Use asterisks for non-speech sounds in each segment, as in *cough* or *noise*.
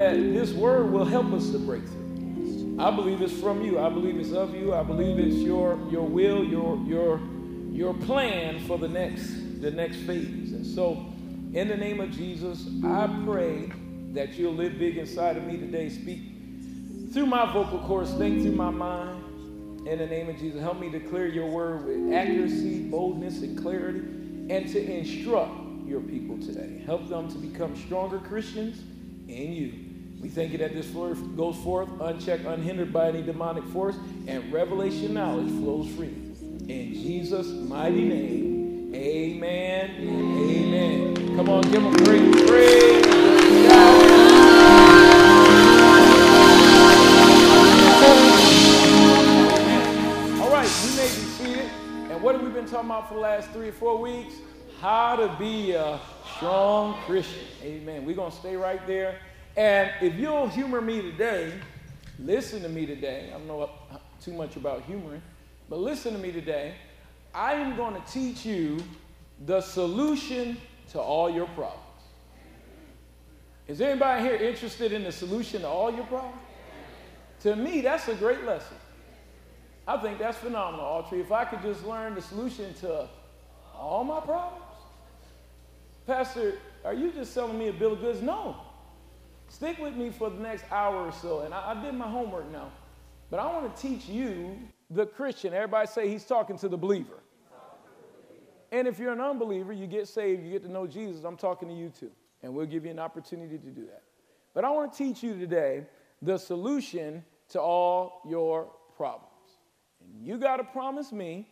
that this word will help us to break through. I believe it's from you. I believe it's of you. I believe it's your your will, your your your plan for the next the next phase. And so, in the name of Jesus, I pray that you'll live big inside of me today. Speak through my vocal cords, think through my mind. In the name of Jesus, help me to clear your word with accuracy, boldness, and clarity, and to instruct your people today. Help them to become stronger Christians in you. We thank you that this goes forth unchecked, unhindered by any demonic force, and revelation knowledge flows free. In Jesus' mighty name, amen amen. Come on, give them a great praise. All right, you may be seated. And what have we been talking about for the last three or four weeks? How to be a strong Christian. Amen. We're going to stay right there. And if you'll humor me today, listen to me today. I don't know too much about humoring. But listen to me today. I am going to teach you the solution to all your problems. Is anybody here interested in the solution to all your problems? To me, that's a great lesson. I think that's phenomenal, Autry. If I could just learn the solution to all my problems. Pastor, are you just selling me a bill of goods? No. Stick with me for the next hour or so, and I, I did my homework now. But I want to teach you the Christian. Everybody say he's talking to the believer. And if you're an unbeliever, you get saved, you get to know Jesus, I'm talking to you too. And we'll give you an opportunity to do that. But I want to teach you today the solution to all your problems. And you got to promise me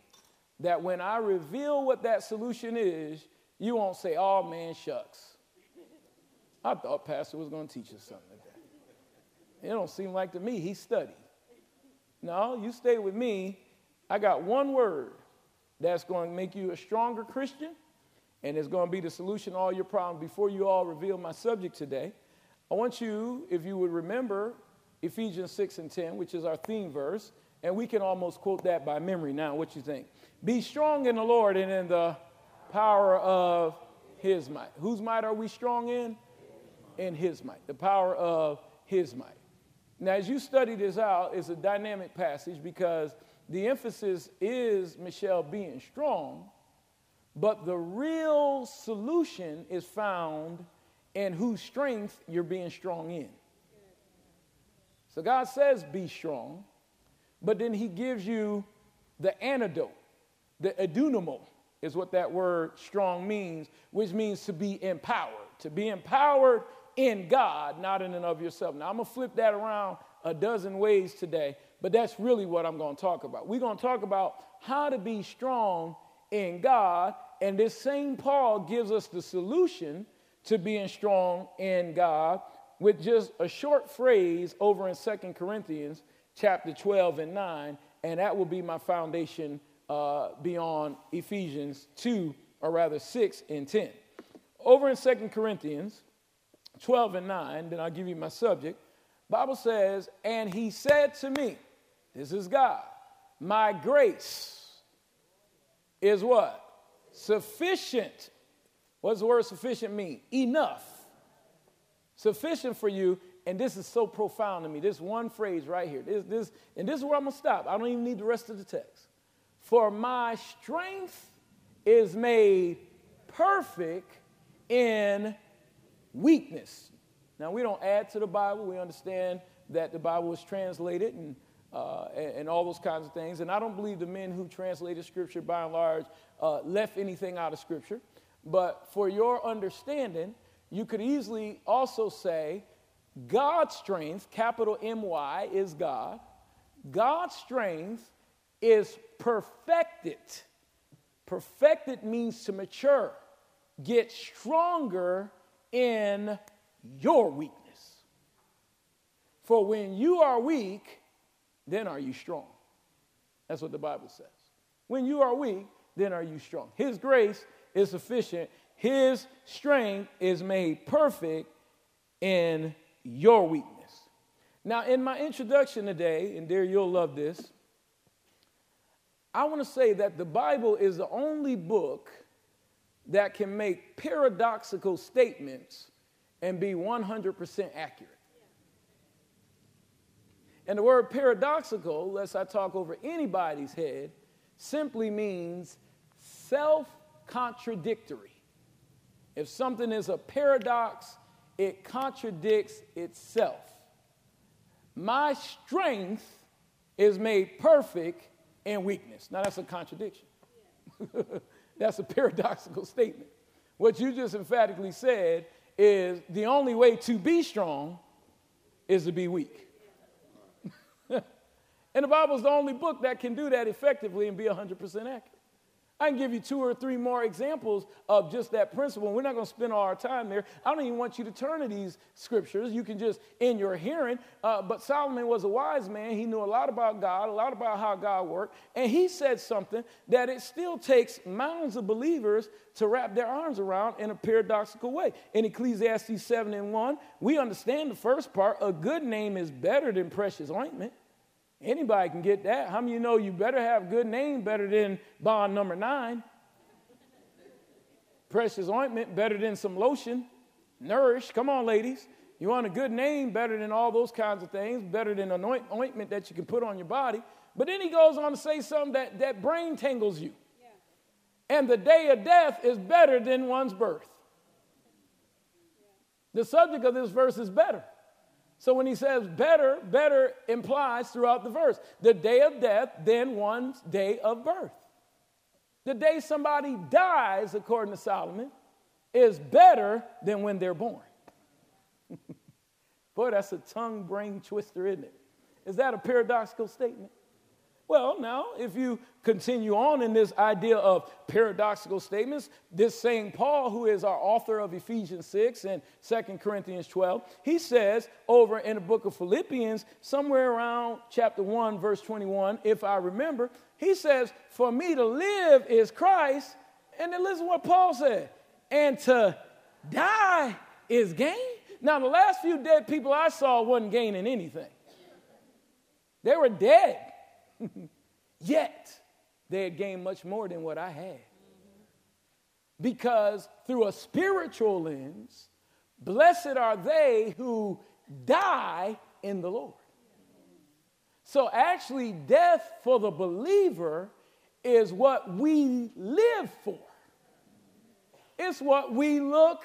that when I reveal what that solution is, you won't say, oh man, shucks. I thought Pastor was going to teach us something today. It don't seem like to me he studied. No, you stay with me. I got one word that's going to make you a stronger Christian, and it's going to be the solution to all your problems. Before you all reveal my subject today, I want you, if you would remember Ephesians 6 and 10, which is our theme verse, and we can almost quote that by memory now. What you think? Be strong in the Lord and in the power of his might. Whose might are we strong in? In his might. The power of his might. Now, as you study this out, it's a dynamic passage because the emphasis is Michelle being strong, but the real solution is found in whose strength you're being strong in. So God says, be strong, but then He gives you the antidote, the edunamo is what that word strong means, which means to be empowered, to be empowered in God, not in and of yourself. Now, I'm going to flip that around a dozen ways today, but that's really what I'm going to talk about. We're going to talk about how to be strong in God, and this same Paul gives us the solution to being strong in God with just a short phrase over in Second Corinthians chapter 12 and 9, and that will be my foundation uh, beyond Ephesians 2, or rather 6 and 10. Over in Second Corinthians 12 and 9, then I'll give you my subject. Bible says, and he said to me, this is God, my grace is what? Sufficient. What does the word sufficient mean? Enough. Sufficient for you, and this is so profound to me. This one phrase right here. This, this, and this is where I'm gonna stop. I don't even need the rest of the text. For my strength is made perfect in weakness. Now, we don't add to the Bible. We understand that the Bible was translated and, uh, and, all those kinds of things. And I don't believe the men who translated Scripture, by and large, uh, left anything out of Scripture. But for your understanding, you could easily also say God's strength, capital M Y, is God. God's strength is perfected. Perfected means to mature, get stronger in your weakness. For when you are weak, then are you strong. That's what the Bible says. When you are weak, then are you strong. His grace is sufficient. His strength is made perfect in your weakness. Now, in my introduction today, and dear, you'll love this, I want to say that the Bible is the only book that can make paradoxical statements and be 100% accurate. And the word paradoxical, lest I talk over anybody's head, simply means self contradictory. If something is a paradox, it contradicts itself. My strength is made perfect in weakness. Now, that's a contradiction. *laughs* that's a paradoxical statement. What you just emphatically said is the only way to be strong is to be weak. *laughs* and the Bible is the only book that can do that effectively and be 100% accurate. I can give you two or three more examples of just that principle. We're not going to spend all our time there. I don't even want you to turn to these scriptures. You can just, in your hearing. Uh, but Solomon was a wise man. He knew a lot about God, a lot about how God worked. And he said something that it still takes mounds of believers to wrap their arms around in a paradoxical way. In Ecclesiastes 7 and 1, we understand the first part a good name is better than precious ointment. Anybody can get that. How many you know you better have good name better than bond number nine? Precious ointment better than some lotion. Nourish. Come on, ladies. You want a good name better than all those kinds of things, better than an ointment that you can put on your body. But then he goes on to say something that, that brain tangles you. Yeah. And the day of death is better than one's birth. The subject of this verse is better. So when he says better, better implies throughout the verse the day of death, then one's day of birth. The day somebody dies, according to Solomon, is better than when they're born. *laughs* Boy, that's a tongue brain twister, isn't it? Is that a paradoxical statement? Well, now, if you continue on in this idea of paradoxical statements, this same Paul, who is our author of Ephesians 6 and 2 Corinthians 12, he says over in the book of Philippians, somewhere around chapter 1, verse 21, if I remember, he says, For me to live is Christ. And then listen what Paul said, and to die is gain. Now, the last few dead people I saw wasn't gaining anything, they were dead. *laughs* Yet they had gained much more than what I had. Because through a spiritual lens, blessed are they who die in the Lord. So, actually, death for the believer is what we live for, it's what we look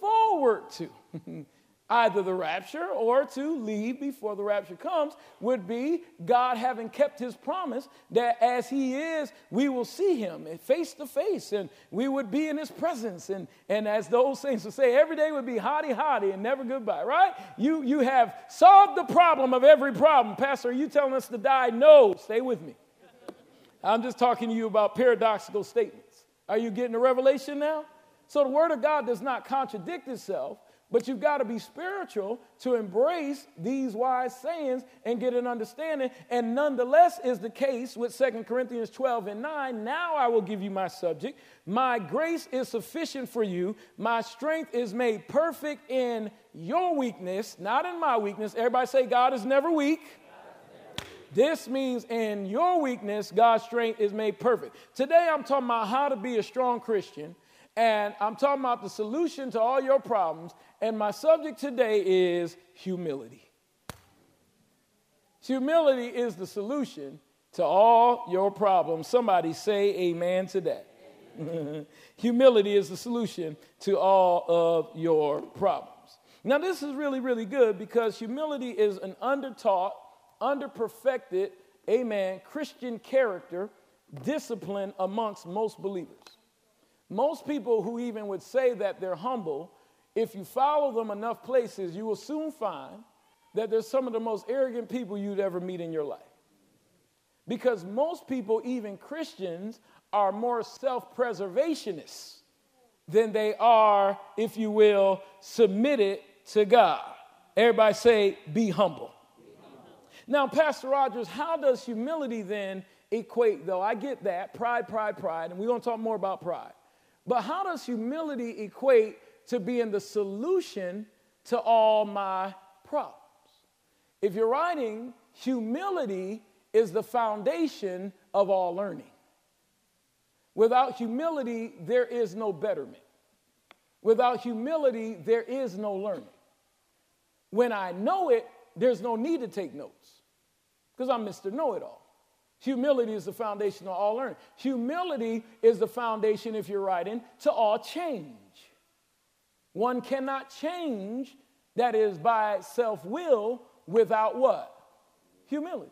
forward to. *laughs* either the rapture or to leave before the rapture comes would be God having kept his promise that as he is, we will see him face to face and we would be in his presence. And, and as the old saints would say, every day would be hotty hotty and never goodbye, right? You, you have solved the problem of every problem. Pastor, are you telling us to die? No, stay with me. I'm just talking to you about paradoxical statements. Are you getting a revelation now? So the word of God does not contradict itself. But you've got to be spiritual to embrace these wise sayings and get an understanding. And nonetheless, is the case with Second Corinthians 12 and 9. Now I will give you my subject. My grace is sufficient for you. My strength is made perfect in your weakness, not in my weakness. Everybody say, God is never weak. This means in your weakness, God's strength is made perfect. Today, I'm talking about how to be a strong Christian. And I'm talking about the solution to all your problems. And my subject today is humility. Humility is the solution to all your problems. Somebody say amen to that. *laughs* humility is the solution to all of your problems. Now, this is really, really good because humility is an undertaught, underperfected, amen, Christian character discipline amongst most believers. Most people who even would say that they're humble, if you follow them enough places, you will soon find that they're some of the most arrogant people you'd ever meet in your life. Because most people, even Christians, are more self preservationists than they are, if you will, submitted to God. Everybody say, be humble. Now, Pastor Rogers, how does humility then equate, though? I get that pride, pride, pride, and we're to talk more about pride. But how does humility equate to being the solution to all my problems? If you're writing, humility is the foundation of all learning. Without humility, there is no betterment. Without humility, there is no learning. When I know it, there's no need to take notes. because I'm Mr. Know It All. Humility is the foundation of all learning. Humility is the foundation, if you're writing, to all change. One cannot change, that is, by self will, without what? Humility.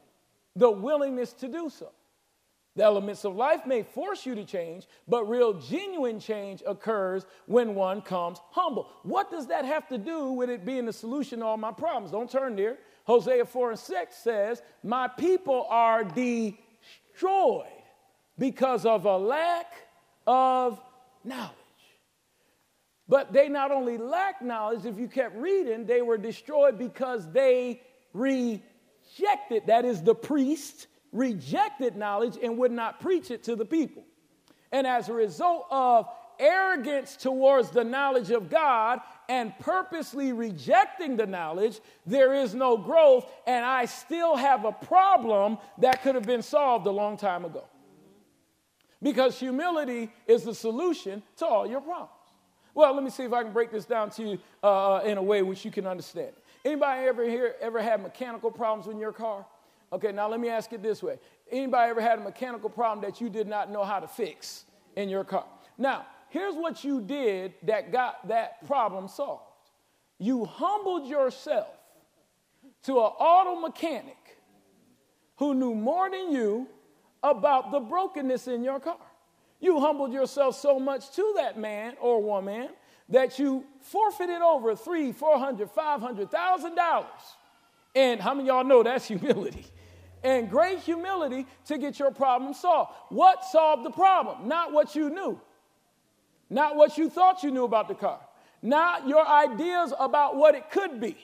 The willingness to do so. The elements of life may force you to change, but real genuine change occurs when one comes humble. What does that have to do with it being the solution to all my problems? Don't turn there. Hosea 4 and 6 says, My people are destroyed because of a lack of knowledge. But they not only lacked knowledge, if you kept reading, they were destroyed because they rejected, that is, the priest rejected knowledge and would not preach it to the people. And as a result of arrogance towards the knowledge of God and purposely rejecting the knowledge, there is no growth, and I still have a problem that could have been solved a long time ago. Because humility is the solution to all your problems. Well, let me see if I can break this down to you uh, uh in a way which you can understand. Anybody ever here ever had mechanical problems in your car? Okay, now let me ask it this way. Anybody ever had a mechanical problem that you did not know how to fix in your car? Now, here's what you did that got that problem solved. You humbled yourself to an auto mechanic who knew more than you about the brokenness in your car. You humbled yourself so much to that man or woman that you forfeited over three, four hundred, five hundred thousand dollars. And how many y'all know that's *laughs* humility? And great humility to get your problem solved. What solved the problem? Not what you knew. Not what you thought you knew about the car, not your ideas about what it could be.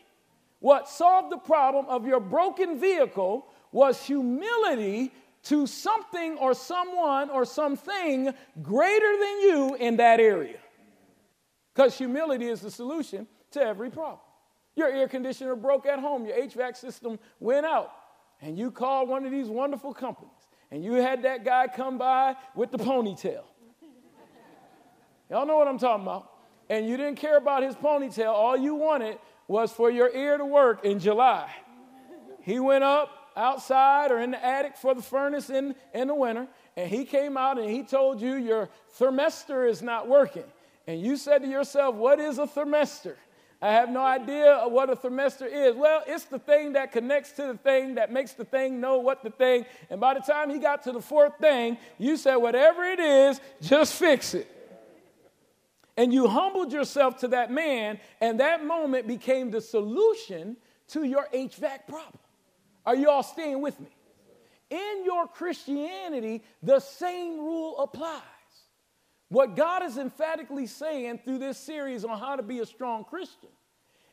What solved the problem of your broken vehicle was humility to something or someone or something greater than you in that area. Because humility is the solution to every problem. Your air conditioner broke at home, your HVAC system went out, and you called one of these wonderful companies, and you had that guy come by with the ponytail. Y'all know what I'm talking about. And you didn't care about his ponytail. All you wanted was for your ear to work in July. He went up outside or in the attic for the furnace in, in the winter, and he came out and he told you your thermistor is not working. And you said to yourself, What is a thermistor? I have no idea what a thermistor is. Well, it's the thing that connects to the thing that makes the thing know what the thing. And by the time he got to the fourth thing, you said, Whatever it is, just fix it. And you humbled yourself to that man, and that moment became the solution to your HVAC problem. Are you all staying with me? In your Christianity, the same rule applies. What God is emphatically saying through this series on how to be a strong Christian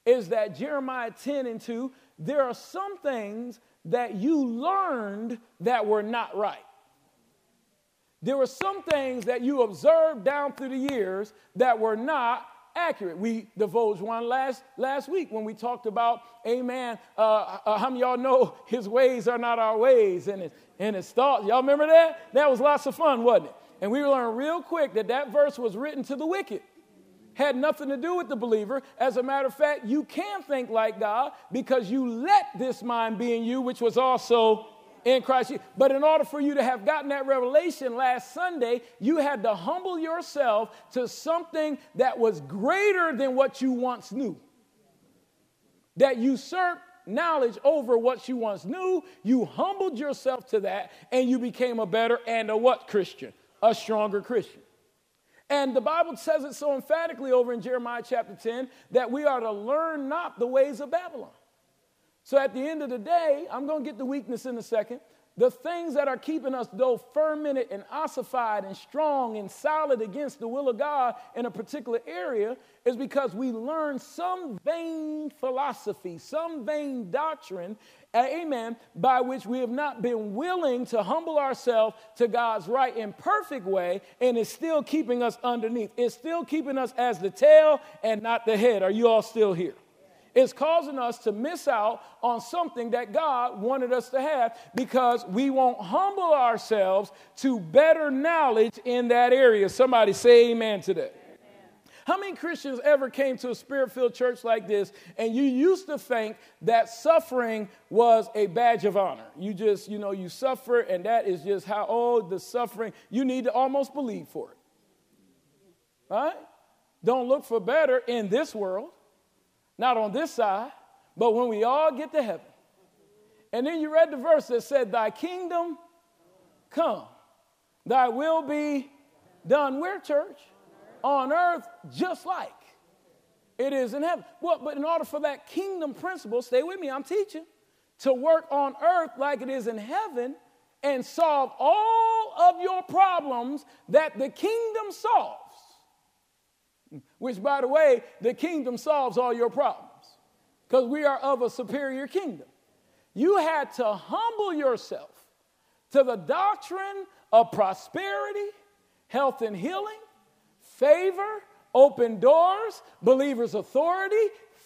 is that Jeremiah 10 and 2, there are some things that you learned that were not right. There were some things that you observed down through the years that were not accurate. We divulged one last, last week when we talked about, amen, uh, uh, how many y'all know his ways are not our ways and his, and his thoughts? Y'all remember that? That was lots of fun, wasn't it? And we learned real quick that that verse was written to the wicked. Had nothing to do with the believer. As a matter of fact, you can think like God because you let this mind be in you, which was also in Christ. But in order for you to have gotten that revelation last Sunday, you had to humble yourself to something that was greater than what you once knew. That usurped knowledge over what you once knew. You humbled yourself to that, and you became a better and a what Christian? A stronger Christian. And the Bible says it so emphatically over in Jeremiah chapter 10 that we are to learn not the ways of Babylon. So at the end of the day, I'm going to get the weakness in a second. The things that are keeping us, though fermented and ossified and strong and solid against the will of God in a particular area, is because we learn some vain philosophy, some vain doctrine, uh, amen, by which we have not been willing to humble ourselves to God's right and perfect way, and it's still keeping us underneath. It's still keeping us as the tail and not the head. Are you all still here? Is causing us to miss out on something that God wanted us to have because we won't humble ourselves to better knowledge in that area. Somebody say amen to that. How many Christians ever came to a spirit filled church like this and you used to think that suffering was a badge of honor? You just, you know, you suffer and that is just how, oh, the suffering, you need to almost believe for it. Right? Don't look for better in this world, not on this side, but when we all get to heaven. And then you read the verse that said, Thy kingdom come, thy will be done. Where, church? On earth, just like it is in heaven. Well, but in order for that kingdom principle, stay with me, I'm teaching, to work on earth like it is in heaven and solve all of your problems that the kingdom solves. Which, by the way, the kingdom solves all your problems because we are of a superior kingdom. You had to humble yourself to the doctrine of prosperity, health and healing, favor, open doors, believers' authority,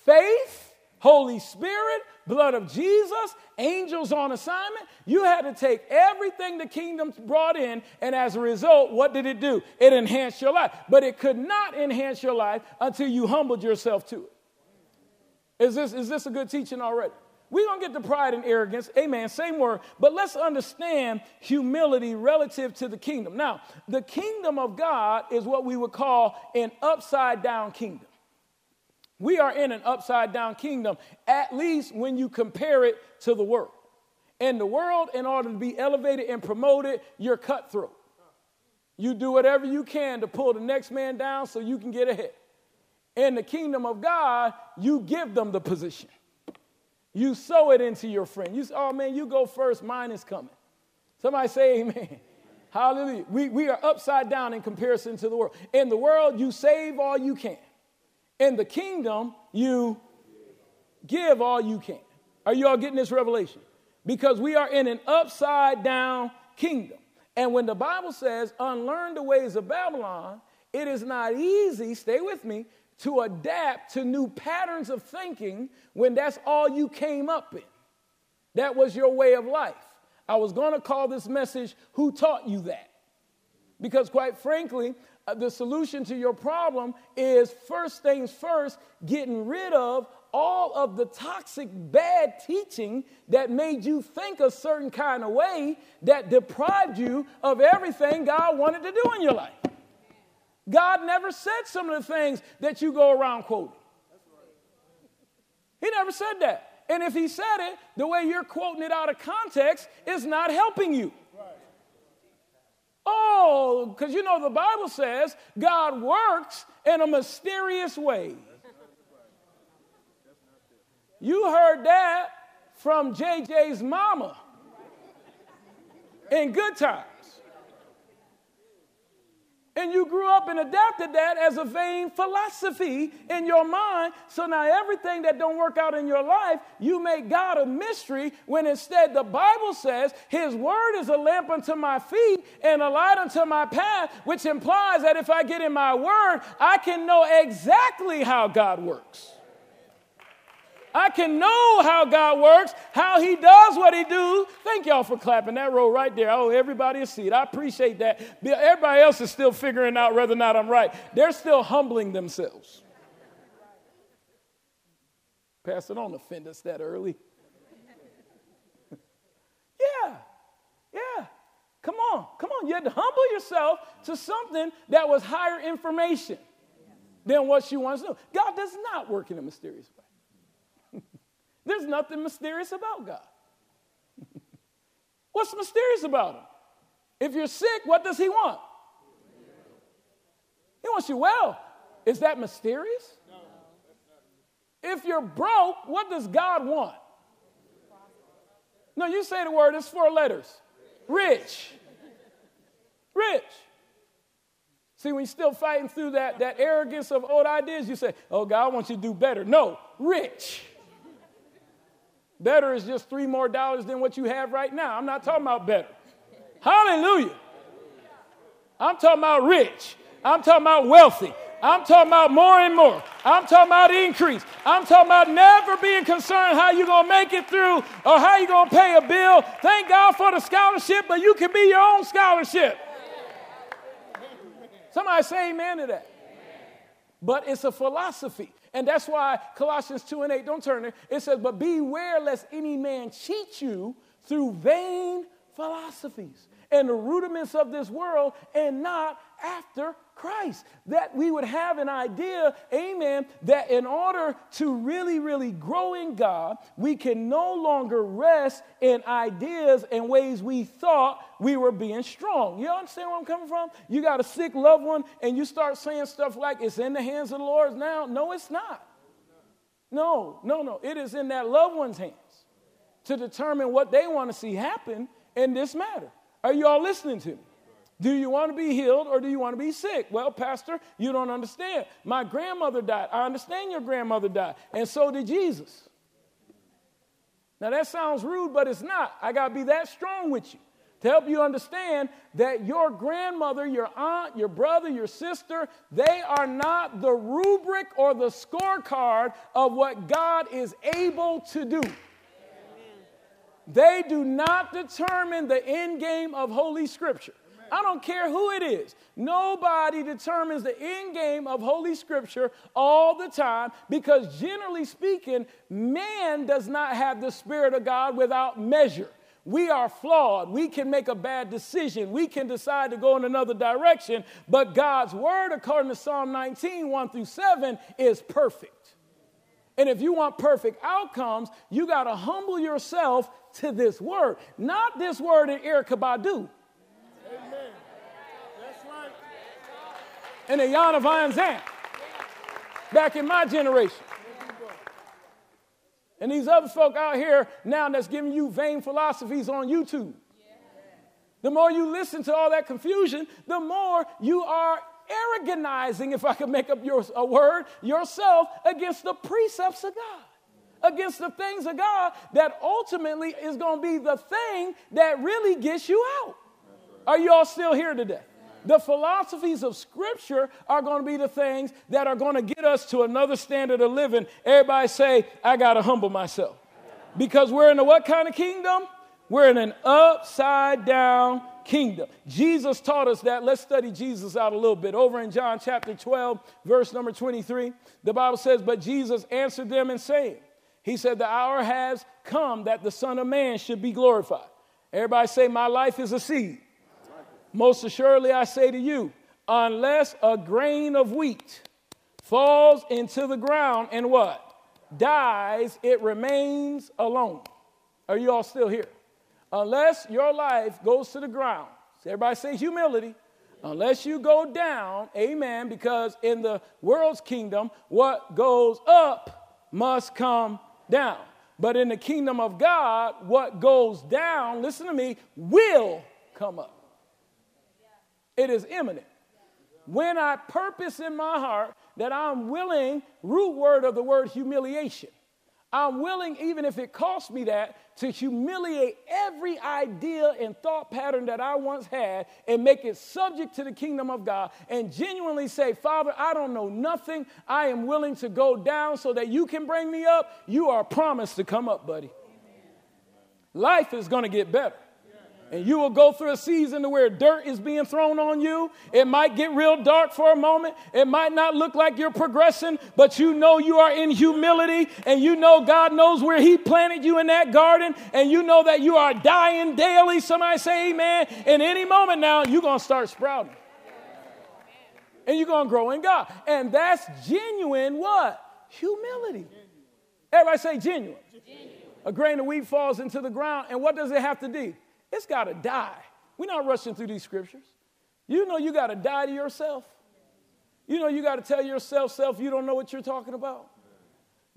faith, Holy Spirit, blood of Jesus, angels on assignment. You had to take everything the kingdom brought in, and as a result, what did it do? It enhanced your life. But it could not enhance your life until you humbled yourself to it. Is this, is this a good teaching already? We're going to get the pride and arrogance. Amen. Same word. But let's understand humility relative to the kingdom. Now, the kingdom of God is what we would call an upside down kingdom. We are in an upside down kingdom, at least when you compare it to the world. In the world, in order to be elevated and promoted, you're cutthroat. You do whatever you can to pull the next man down so you can get ahead. In the kingdom of God, you give them the position. You sow it into your friend. You say, oh man, you go first, mine is coming. Somebody say amen. Hallelujah. We, we are upside down in comparison to the world. In the world, you save all you can. In the kingdom, you give all you can. Are you all getting this revelation? Because we are in an upside down kingdom. And when the Bible says, unlearn the ways of Babylon, it is not easy, stay with me, to adapt to new patterns of thinking when that's all you came up in. That was your way of life. I was going to call this message, Who Taught You That? Because, quite frankly, Uh, the solution to your problem is first things first, getting rid of all of the toxic, bad teaching that made you think a certain kind of way that deprived you of everything God wanted to do in your life. God never said some of the things that you go around quoting. He never said that. And if he said it, the way you're quoting it out of context is not helping you. Oh, because you know the Bible says God works in a mysterious way. You heard that from JJ's mama in good times. And you grew up and adapted that as a vain philosophy in your mind. So now everything that don't work out in your life, you make God a mystery when instead the Bible says his word is a lamp unto my feet and a light unto my path, which implies that if I get in my word, I can know exactly how God works. I can know how God works, how He does what He do. Thank y'all for clapping that row right there. Oh, everybody a seat. I appreciate that. Everybody else is still figuring out whether or not I'm right. They're still humbling themselves. Pastor, don't offend us that early. *laughs* yeah, yeah. Come on, come on. You had to humble yourself to something that was higher information than what you to knew. God does not work in a mysterious way. There's nothing mysterious about God. What's mysterious about him? If you're sick, what does he want? He wants you well. Is that mysterious? If you're broke, what does God want? No, you say the word, it's four letters. Rich. Rich. See, when you're still fighting through that, that arrogance of old ideas, you say, Oh, God, I want you to do better. No, rich. Better is just three more dollars than what you have right now. I'm not talking about better. Hallelujah. I'm talking about rich. I'm talking about wealthy. I'm talking about more and more. I'm talking about increase. I'm talking about never being concerned how you're going to make it through or how you're going to pay a bill. Thank God for the scholarship, but you can be your own scholarship. Somebody say amen to that. but it's a philosophy. And that's why Colossians 2 and 8, don't turn there, it says, But beware lest any man cheat you through vain philosophies and the rudiments of this world and not after Christ. That we would have an idea, amen, that in order to really, really grow in God, we can no longer rest in ideas and ways we thought we were being strong. You understand where I'm coming from? You got a sick loved one and you start saying stuff like, it's in the hands of the Lord now. No, it's not. No, no, no. It is in that loved one's hands to determine what they want to see happen in this matter. Are you all listening to me? Do you want to be healed or do you want to be sick? Well, Pastor, you don't understand. My grandmother died. I understand your grandmother died. And so did Jesus. Now, that sounds rude, but it's not. I got to be that strong with you to help you understand that your grandmother, your aunt, your brother, your sister, they are not the rubric or the scorecard of what God is able to do. They do not determine the end game of Holy Scripture. I don't care who it is. Nobody determines the end game of Holy Scripture all the time because, generally speaking, man does not have the Spirit of God without measure. We are flawed. We can make a bad decision. We can decide to go in another direction. But God's word, according to Psalm 19, 1 through 7, is perfect. And if you want perfect outcomes, you got to humble yourself to this word, not this word in Erykah Badu. Amen. That's right. And Iyanla Vanzant. Back in my generation. And these other folk out here now that's giving you vain philosophies on YouTube. The more you listen to all that confusion, the more you are arrogantizing, if I could make up your, a word, yourself against the precepts of God, against the things of God that ultimately is going to be the thing that really gets you out. Are you all still here today? The philosophies of Scripture are going to be the things that are going to get us to another standard of living. Everybody say, I got to humble myself. Because we're in a what kind of kingdom? We're in an upside down kingdom. Jesus taught us that. Let's study Jesus out a little bit. Over in John chapter 12, verse number 23, the Bible says, But Jesus answered them and saying, He said, The hour has come that the Son of Man should be glorified. Everybody say, My life is a seed. Most assuredly, I say to you, unless a grain of wheat falls into the ground and what? Dies, it remains alone. Are you all still here? Unless your life goes to the ground, everybody say humility. Unless you go down, amen, because in the world's kingdom, what goes up must come down. But in the kingdom of God, what goes down, listen to me, will come up. It is imminent. When I purpose in my heart that I'm willing, root word of the word humiliation, I'm willing, even if it costs me that, to humiliate every idea and thought pattern that I once had and make it subject to the kingdom of God and genuinely say, Father, I don't know nothing. I am willing to go down so that you can bring me up. You are promised to come up, buddy. Life is going to get better. And you will go through a season to where dirt is being thrown on you. It might get real dark for a moment. It might not look like you're progressing, but you know you are in humility and you know God knows where He planted you in that garden and you know that you are dying daily. Somebody say amen. In any moment now, you're going to start sprouting. And you're going to grow in God. And that's genuine what? Humility. Everybody say genuine. genuine. A grain of wheat falls into the ground, and what does it have to do? It's got to die. We're not rushing through these scriptures. You know you got to die to yourself. You know you got to tell yourself, self, you don't know what you're talking about.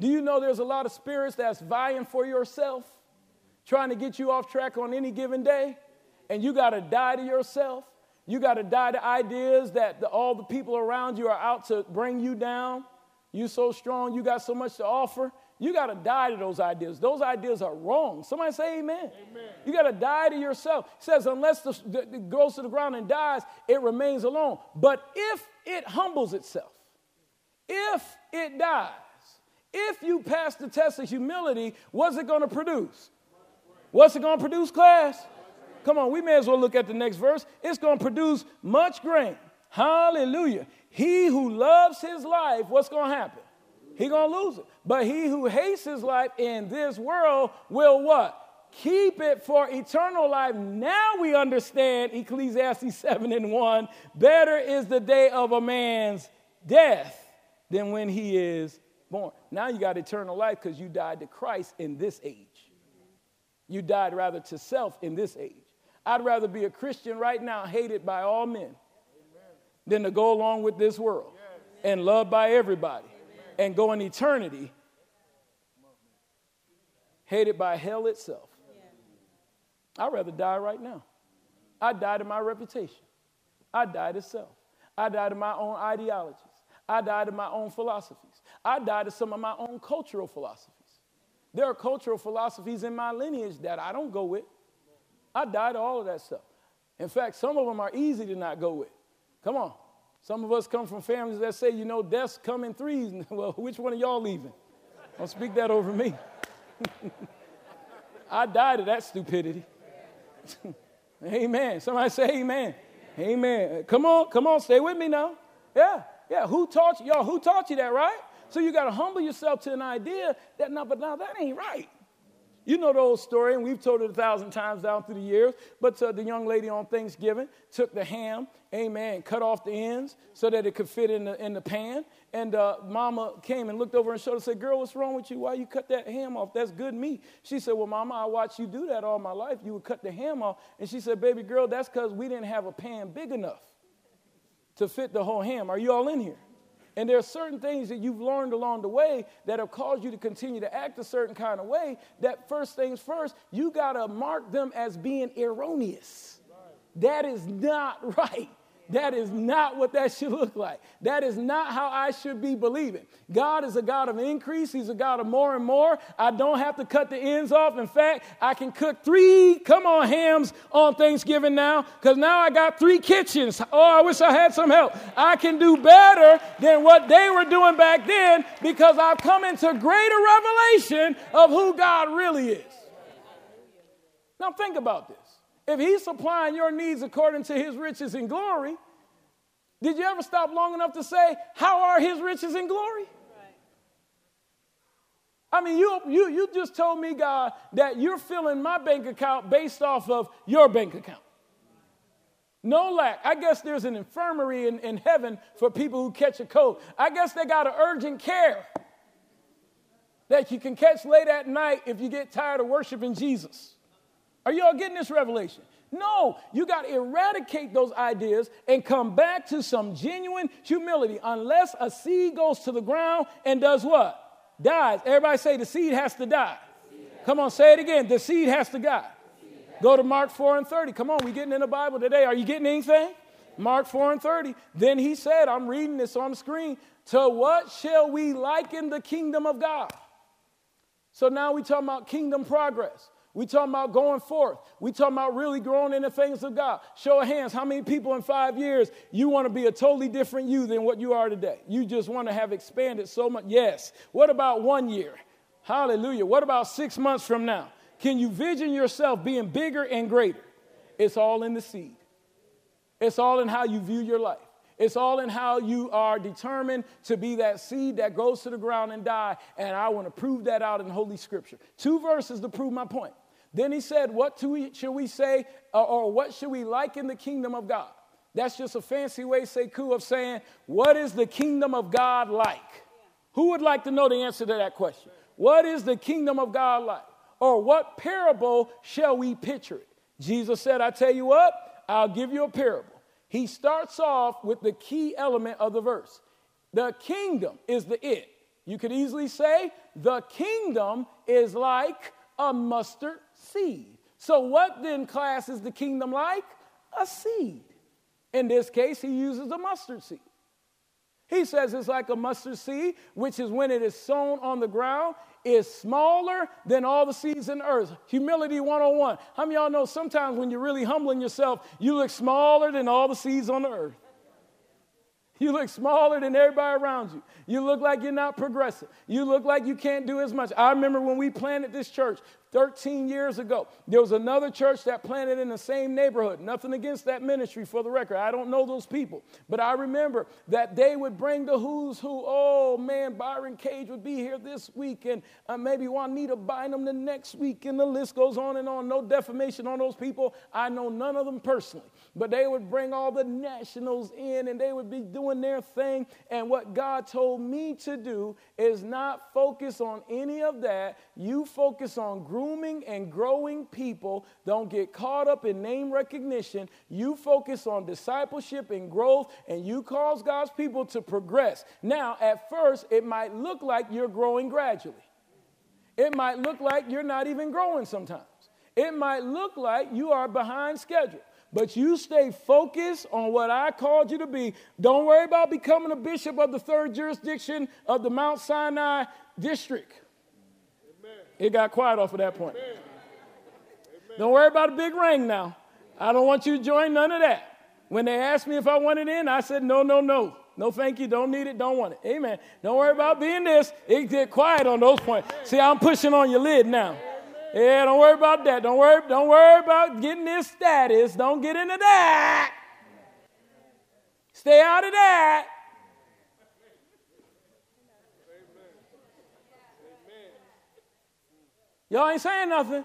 Do you know there's a lot of spirits that's vying for yourself, trying to get you off track on any given day? And you got to die to yourself. You got to die to ideas that the, all the people around you are out to bring you down. You so strong, you got so much to offer. You got to die to those ideas. Those ideas are wrong. Somebody say amen. amen. You got to die to yourself. It says, unless the, the, it goes to the ground and dies, it remains alone. But if it humbles itself, if it dies, if you pass the test of humility, what's it going to produce? What's it going to produce, class? Come on, we may as well look at the next verse. It's going to produce much grain. Hallelujah. He who loves his life, what's going to happen? He going to lose it. But he who hates his life in this world will what? Keep it for eternal life. Now we understand Ecclesiastes *laughs* 7 and 1. Better is the day of a man's death than when he is born. Now you got eternal life because you died to Christ in this age. You died rather to self in this age. I'd rather be a Christian right now, hated by all men, than to go along with this world and loved by everybody and go in eternity hated by hell itself. I'd rather die right now. I died to my reputation. I died to self. I died to my own ideologies. I died to my own philosophies. I died to some of my own cultural philosophies. There are cultural philosophies in my lineage that I don't go with. I died to all of that stuff. In fact, some of them are easy to not go with. Come on. Some of us come from families that say, you know, deaths come in threes. *laughs* well, which one of y'all leaving? Don't speak that over me. *laughs* I died of that stupidity. *laughs* amen. Somebody say amen. Amen. Come on, come on, stay with me now. Yeah, yeah. Who taught you? Y'all, who taught you that, right? So you got to humble yourself to an idea that, no, but now that ain't right. You know the old story, and we've told it a thousand times down through the years. But uh, the young lady on Thanksgiving took the ham, amen, cut off the ends so that it could fit in the, in the pan. And uh, mama came and looked over her shoulder and said, Girl, what's wrong with you? Why you cut that ham off? That's good meat. She said, Well, mama, I watched you do that all my life. You would cut the ham off. And she said, Baby girl, that's because we didn't have a pan big enough to fit the whole ham. Are you all in here? And there are certain things that you've learned along the way that have caused you to continue to act a certain kind of way. That first things first, you got to mark them as being erroneous. That is not *laughs* right. That is not what that should look like. That is not how I should be believing. God is a God of increase, He's a God of more and more. I don't have to cut the ends off. In fact, I can cook three, come on, hams on Thanksgiving now, because now I got three kitchens. Oh, I wish I had some help. I can do better than what they were doing back then because I've come into greater revelation of who God really is. Now, think about this. If he's supplying your needs according to his riches and glory, did you ever stop long enough to say, How are his riches and glory? I mean, you, you, you just told me, God, that you're filling my bank account based off of your bank account. No lack. I guess there's an infirmary in, in heaven for people who catch a cold. I guess they got an urgent care that you can catch late at night if you get tired of worshiping Jesus. Are you all getting this revelation? No, you got to eradicate those ideas and come back to some genuine humility. Unless a seed goes to the ground and does what? Dies. Everybody say the seed has to die. Come on, say it again. The seed has to die. Go to Mark 4 and 30. Come on, we getting in the Bible today. Are you getting anything? Mark 4 and 30. Then he said, I'm reading this on the screen. To what shall we liken the kingdom of God? So now we talking about kingdom progress. We talking about going forth. We talking about really growing in the things of God. Show of hands, how many people in five years you want to be a totally different you than what you are today? You just want to have expanded so much. Yes. What about one year? Hallelujah. What about six months from now? Can you vision yourself being bigger and greater? It's all in the seed. It's all in how you view your life. It's all in how you are determined to be that seed that goes to the ground and die. And I want to prove that out in Holy Scripture. Two verses to prove my point. Then he said, What we, should we say, or, or what should we like in the kingdom of God? That's just a fancy way, say, Sekou, of saying, What is the kingdom of God like? Who would like to know the answer to that question? What is the kingdom of God like? Or what parable shall we picture it? Jesus said, I tell you what, I'll give you a parable. He starts off with the key element of the verse. The kingdom is the it. You could easily say, the kingdom is like a mustard seed. So, what then, class, is the kingdom like? A seed. In this case, he uses a mustard seed. He says it's like a mustard seed, which is when it is sown on the ground, is smaller than all the seeds in the earth. Humility 101. How many y'all know sometimes when you're really humbling yourself, you look smaller than all the seeds on the earth? You look smaller than everybody around you. You look like you're not progressive. You look like you can't do as much. I remember when we planted this church, 13 years ago. There was another church that planted in the same neighborhood. Nothing against that ministry for the record. I don't know those people. But I remember that they would bring the who's who. Oh, man, Byron Cage would be here this week, and uh, maybe Juanita Bynum the next week, and the list goes on and on. No defamation on those people. I know none of them personally. But they would bring all the nationals in, and they would be doing their thing. And what God told me to do is not focus on any of that. You focus on grooming and growing people. Don't get caught up in name recognition. You focus on discipleship and growth, and you cause God's people to progress. Now, at first, it might look like you're growing gradually. It might look like you're not even growing sometimes. It might look like you are behind schedule but you stay focused on what I called you to be. Don't worry about becoming a bishop of the third jurisdiction of the Mount Sinai district. Amen. It got quiet off of that point. Amen. Don't worry about a big ring now. I don't want you to join none of that. When they asked me if I wanted in, I said, no, no, no. No, thank you. Don't need it. Don't want it. Amen. Don't worry about being this. It get quiet on those points. See, I'm pushing on your lid now. Yeah, don't worry about that. Don't worry, don't worry about getting this status. Don't get into that. Stay out of that. Y'all ain't saying nothing.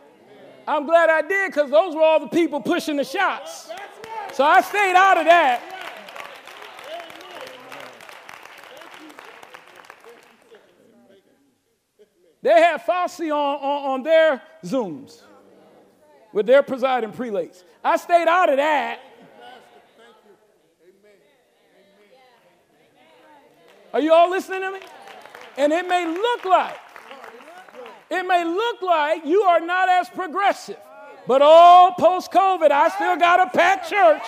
I'm glad I did because those were all the people pushing the shots. So I stayed out of that. They had Fauci on, on, on their Zooms with their presiding prelates. I stayed out of that. Are you all listening to me? And it may look like, it may look like you are not as progressive. But all post COVID, I still got a packed church.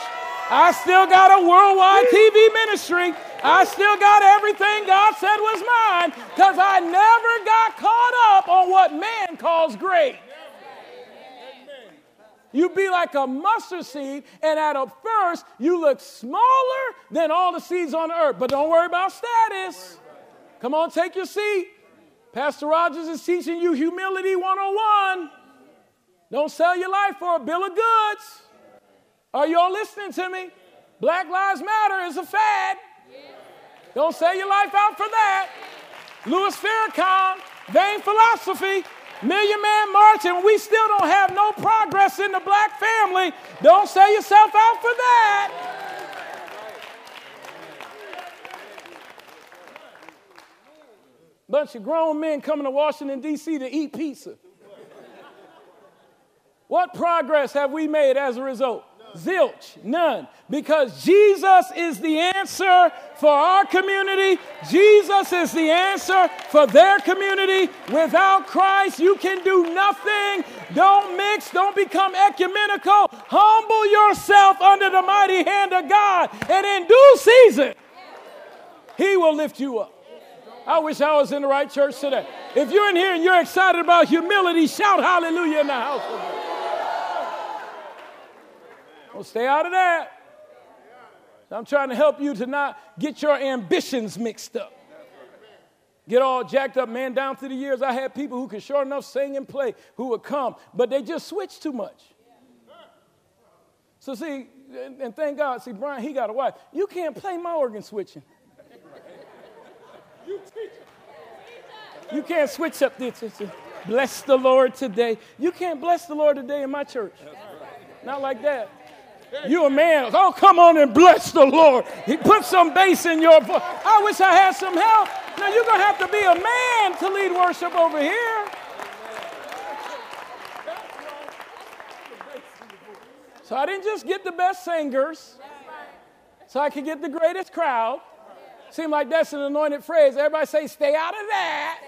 I still got a worldwide TV ministry. I still got everything God said was mine because I never got caught up on what man calls great. You be like a mustard seed, and at a first, you look smaller than all the seeds on the earth. But don't worry about status. Come on, take your seat. Pastor Rogers is teaching you humility 101. Don't sell your life for a bill of goods. Are you all listening to me? Black Lives Matter is a fad. Don't sell your life out for that. Louis Farrakhan, vain philosophy, Million Man March, and we still don't have no progress in the black family. Don't sell yourself out for that. Bunch of grown men coming to Washington, D.C. to eat pizza. What progress have we made as a result? Zilch, none. Because Jesus is the answer for our community. Jesus is the answer for their community. Without Christ, you can do nothing. Don't mix, don't become ecumenical. Humble yourself under the mighty hand of God. And in due season, He will lift you up. I wish I was in the right church today. If you're in here and you're excited about humility, shout hallelujah in the house. Well, stay out of that. I'm trying to help you to not get your ambitions mixed up. Get all jacked up, man. Down through the years, I had people who could sure enough sing and play who would come, but they just switched too much. So, see, and, thank God, see, Brian, he got a wife. You can't play my organ switching. You teach. You can't switch up this. Bless the Lord today. You can't bless the Lord today in my church. Not like that. You a man. Oh, come on and bless the Lord. He put some bass in your voice. I wish I had some help. Now you're going to have to be a man to lead worship over here. So I didn't just get the best singers, so I could get the greatest crowd. Seemed like that's an anointed phrase. Everybody say, stay out of that.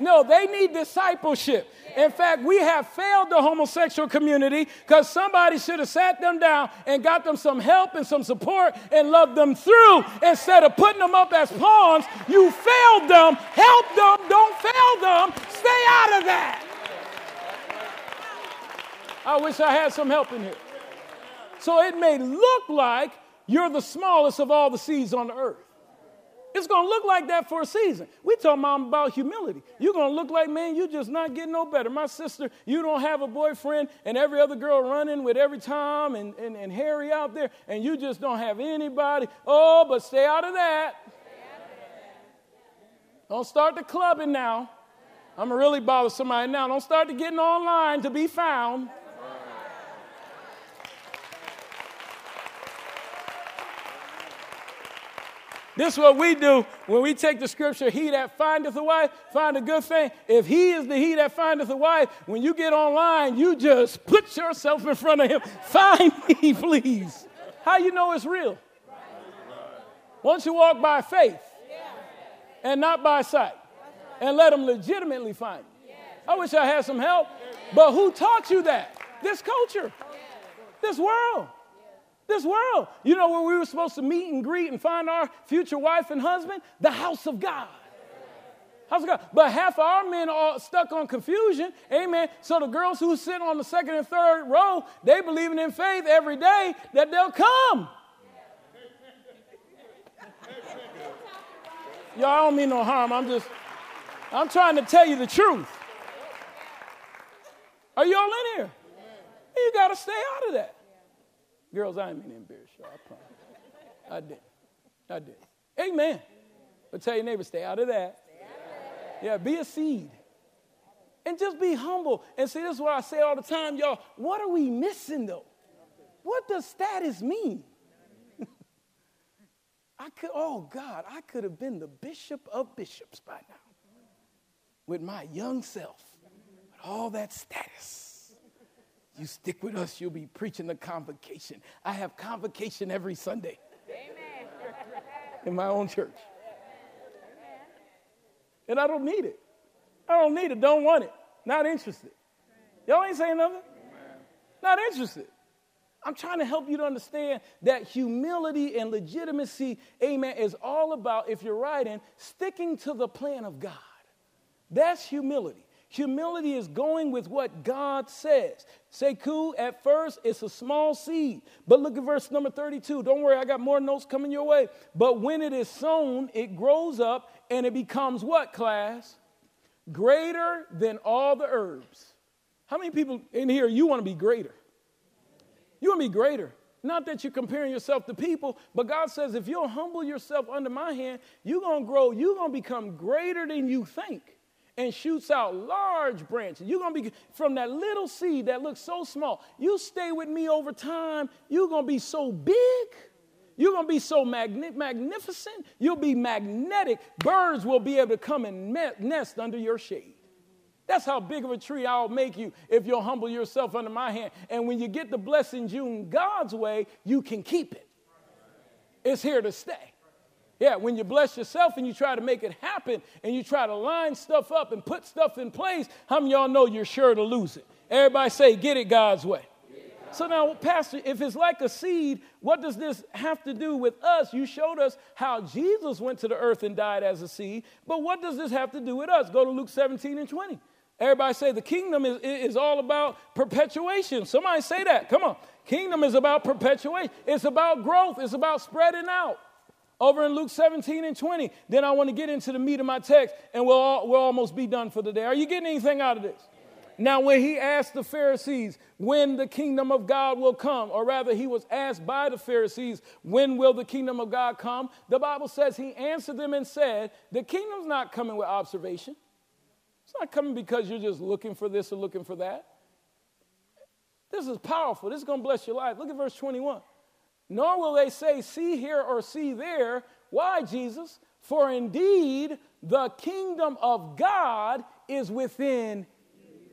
No, they need discipleship. In fact, we have failed the homosexual community because somebody should have sat them down and got them some help and some support and loved them through instead of putting them up as pawns. You failed them. Help them. Don't fail them. Stay out of that. I wish I had some help in here. So it may look like you're the smallest of all the seeds on the earth. It's going to look like that for a season. We talking about humility. You're going to look like, man, you just not getting no better. My sister, you don't have a boyfriend, and every other girl running with every Tom and, and, and Harry out there, and you just don't have anybody. Oh, but stay out of that. Don't start the clubbing now. I'm going to really bother somebody now. Don't start to getting online to be found. This is what we do when we take the scripture, he that findeth a wife, find a good thing. If he is the he that findeth a wife, when you get online, you just put yourself in front of him. *laughs* Find me, please. How you know it's real? Once you walk by faith and not by sight, and let him legitimately find you. I wish I had some help, but who taught you that? This culture, this world. This world. You know where we were supposed to meet and greet and find our future wife and husband? The house of God. House of God. But half of our men are stuck on confusion. Amen. So the girls who sit on the second and third row, they believing in faith every day that they'll come. Y'all I don't mean no harm. I'm just, I'm trying to tell you the truth. Are you all in here? You got to stay out of that. Girls, I ain't mean to embarrass you. I promise. I did. I did. Amen. But tell your neighbor, stay out of that. Yeah, be a seed. And just be humble. And see, this is what I say all the time, y'all. What are we missing though? What does status mean? *laughs* I could, oh God, I could have been the bishop of bishops by now with my young self, with all that status. You stick with us, you'll be preaching the convocation. I have convocation every Sunday Amen. in my own church. And I don't need it. I don't need it, don't want it, not interested. Y'all ain't saying nothing? Not interested. I'm trying to help you to understand that humility and legitimacy, amen, is all about, if you're writing, sticking to the plan of God. That's humility. Humility is going with what God says. Sekou, at first, it's a small seed. But look at verse number 32. Don't worry, I got more notes coming your way. But when it is sown, it grows up and it becomes what, class? Greater than all the herbs. How many people in here, you want to be greater? You want to be greater. Not that you're comparing yourself to people, but God says if you'll humble yourself under my hand, you're going to grow, you're going to become greater than you think and shoots out large branches. You're going to be from that little seed that looks so small. You stay with me over time, you're going to be so big. You're going to be so magni- magnificent. You'll be magnetic. Birds will be able to come and me- nest under your shade. That's how big of a tree I'll make you if you'll humble yourself under my hand. And when you get the blessing June God's way, you can keep it. It's here to stay. Yeah, when you bless yourself and you try to make it happen and you try to line stuff up and put stuff in place, how many y'all know you're sure to lose it? Everybody say, get it God's way. So now, Pastor, if it's like a seed, what does this have to do with us? You showed us how Jesus went to the earth and died as a seed, but what does this have to do with us? Go to Luke 17 and 20. Everybody say the kingdom is, is all about perpetuation. Somebody say that. Come on. Kingdom is about perpetuation. It's about growth. It's about spreading out over in Luke 17 and 20. Then I want to get into the meat of my text, and we'll, all, we'll almost be done for the day. Are you getting anything out of this? Now, when he asked the Pharisees when the kingdom of God will come, or rather, he was asked by the Pharisees, when will the kingdom of God come? The Bible says he answered them and said, The kingdom's not coming with observation. It's not coming because you're just looking for this or looking for that. This is powerful. This is going to bless your life. Look at verse 21 nor will they say, See here or see there. Why, Jesus? For indeed the kingdom of God is within you.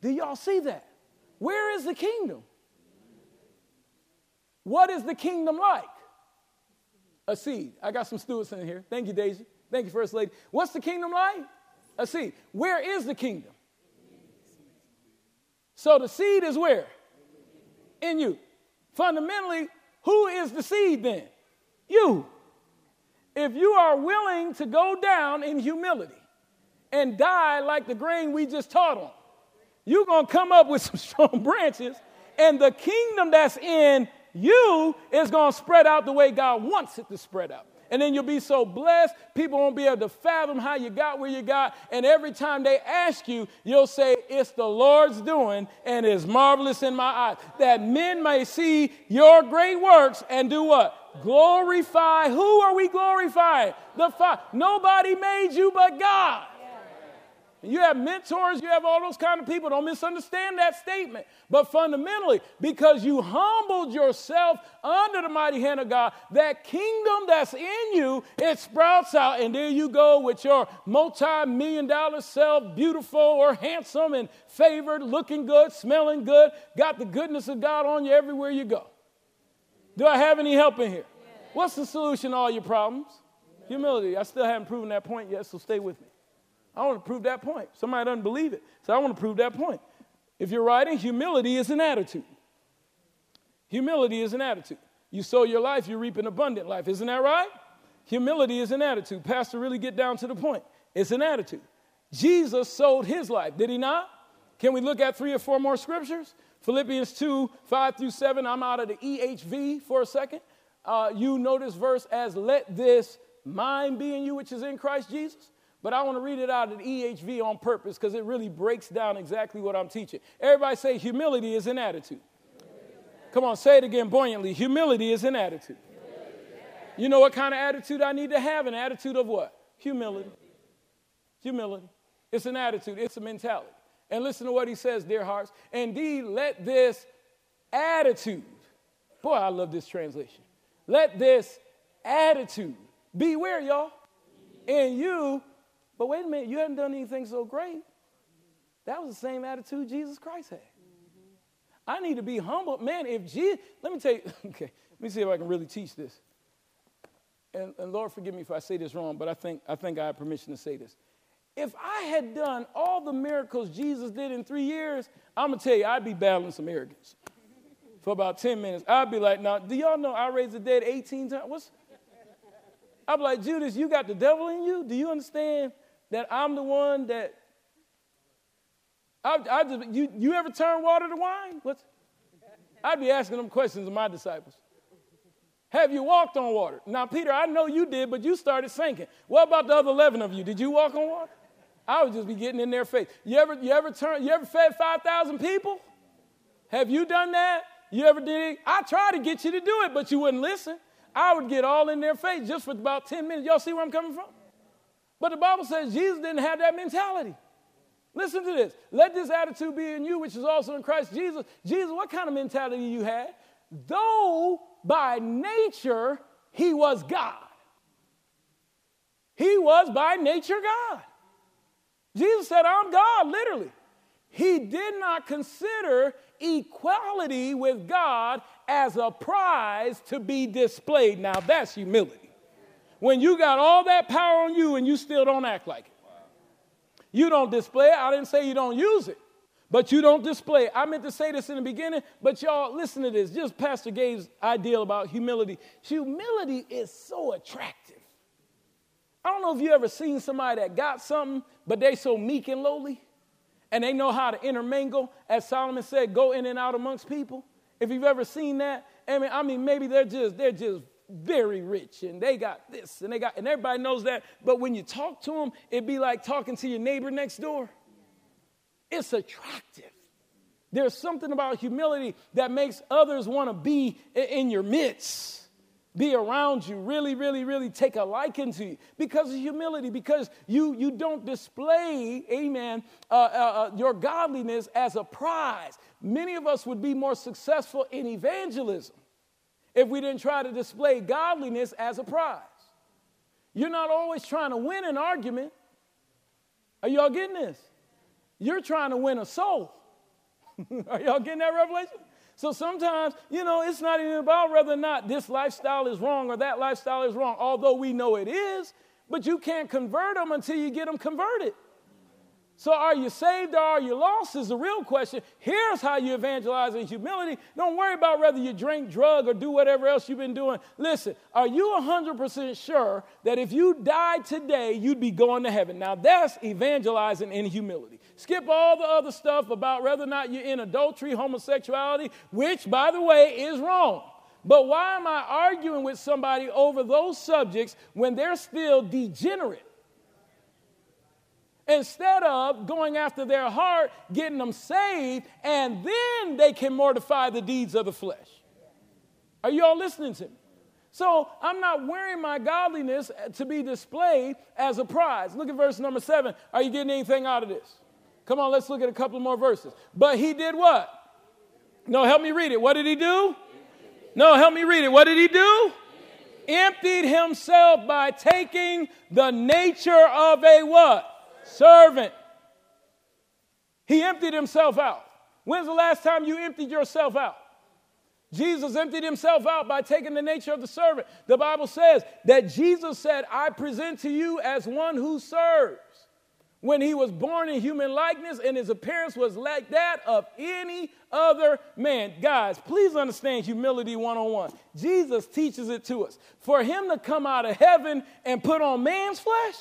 Do y'all see that? Where is the kingdom? What is the kingdom like? A seed. I got some stewards in here. Thank you, Daisy. Thank you, First Lady. What's the kingdom like? A seed. Where is the kingdom? So the seed is where? In you. Fundamentally, who is the seed then? You. If you are willing to go down in humility and die like the grain we just taught on, you're going to come up with *laughs* some strong branches, and the kingdom that's in you is going to spread out the way God wants it to spread out. And then you'll be so blessed, people won't be able to fathom how you got where you got. And every time they ask you, you'll say, It's the Lord's doing, and it's marvelous in my eyes. That men may see your great works and do what? Glorify. Who are we glorifying? The Father. Nobody made you but God. You have mentors, you have all those kind of people. Don't misunderstand that statement. But fundamentally, because you humbled yourself under the mighty hand of God, that kingdom that's in you, it sprouts out. And there you go with your multi million dollar self, beautiful or handsome and favored, looking good, smelling good, got the goodness of God on you everywhere you go. Do I have any help in here? What's the solution to all your problems? Humility. I still haven't proven that point yet, so stay with me. I want to prove that point. Somebody doesn't believe it, so I want to prove that point. If you're writing, humility is an attitude. Humility is an attitude. You sow your life, you reap an abundant life. Isn't that right? Humility is an attitude. Pastor, really get down to the point. It's an attitude. Jesus sowed his life, did he not? Can we look at three or four more scriptures? Philippians 2 5 through 7. I'm out of the EHV for a second. Uh, you know this verse as let this mind be in you, which is in Christ Jesus. But I want to read it out of the EHV on purpose because it really breaks down exactly what I'm teaching. Everybody say humility is an attitude. Come on, say it again buoyantly. Humility is an attitude. You know what kind of attitude I need to have? An attitude of what? Humility. Humility. It's an attitude, it's a mentality. And listen to what he says, dear hearts. Indeed, let this attitude, boy, I love this translation. Let this attitude be where, y'all? In you but wait a minute, you hadn't done anything so great. That was the same attitude Jesus Christ had. I need to be humble. Man, if Jesus, let me tell you, *laughs* okay, let me see if I can really teach this. And, and Lord, forgive me if I say this wrong, but I think, I think I have permission to say this. If I had done all the miracles Jesus did in three years, I'm going to tell you, I'd be battling some arrogance for about 10 minutes. I'd be like, now, do y'all know I raised the dead 18 times? What's, I'd be like, Judas, you got the devil in you? Do you understand that I'm the one that I, I just, you, you ever turn water to wine? What's, I'd be asking them questions of my disciples. Have you walked on water? Now, Peter, I know you did, but you started sinking. What about the other 11 of you? Did you walk on water? I would just be getting in their face. You ever, you ever, turn, you ever fed 5,000 people? Have you done that? You ever did? it? I tried to get you to do it, but you wouldn't listen. I would get all in their face just for about 10 minutes. Y'all see where I'm coming from? But the Bible says Jesus didn't have that mentality. Listen to this. Let this attitude be in you, which is also in Christ Jesus. Jesus, what kind of mentality you had? Though by nature he was God. He was by nature God. Jesus said, I'm God, literally. He did not consider equality with God as a prize to be displayed. Now, that's humility when you got all that power on you and you still don't act like it. You don't display it. I didn't say you don't use it, but you don't display it. I meant to say this in the beginning, but y'all listen to this. Just Pastor Gabe's ideal about humility. Humility is so attractive. I don't know if you ever seen somebody that got something, but they so meek and lowly, and they know how to intermingle, as Solomon said, go in and out amongst people. If you've ever seen that, I mean, I mean, maybe they're just they're just very rich and they got this and they got, and everybody knows that. But when you talk to them, it'd be like talking to your neighbor next door. It's attractive. There's something about humility that makes others want to be in your midst, be around you, really, really, really take a liking to you because of humility, because you, you don't display, amen, uh, uh, uh, your godliness as a prize. Many of us would be more successful in evangelism if we didn't try to display godliness as a prize. You're not always trying to win an argument. Are y'all getting this? You're trying to win a soul. *laughs* Are y'all getting that revelation? So sometimes, you know, it's not even about whether or not this lifestyle is wrong or that lifestyle is wrong, although we know it is, but you can't convert them until you get them converted. So, are you saved or are you lost? Is the real question. Here's how you evangelize in humility. Don't worry about whether you drink, drug, or do whatever else you've been doing. Listen, are you 100% sure that if you died today, you'd be going to heaven? Now, that's evangelizing in humility. Skip all the other stuff about whether or not you're in adultery, homosexuality, which, by the way, is wrong. But why am I arguing with somebody over those subjects when they're still degenerate? Instead of going after their heart, getting them saved, and then they can mortify the deeds of the flesh. Are you all listening to me? So I'm not wearing my godliness uh, to be displayed as a prize. Look at verse number seven. Are you getting anything out of this? Come on, let's look at a couple more verses. But he did what? No, help me read it. What did he do? No, help me read it. What did he do? Emptied himself by taking the nature of a what? Servant. He emptied himself out. When's the last time you emptied yourself out? Jesus emptied himself out by taking the nature of the servant. The Bible says that Jesus said, I present to you as one who serves. When he was born in human likeness and his appearance was like that of any other man. Guys, please understand humility one on one. Jesus teaches it to us. For him to come out of heaven and put on man's flesh,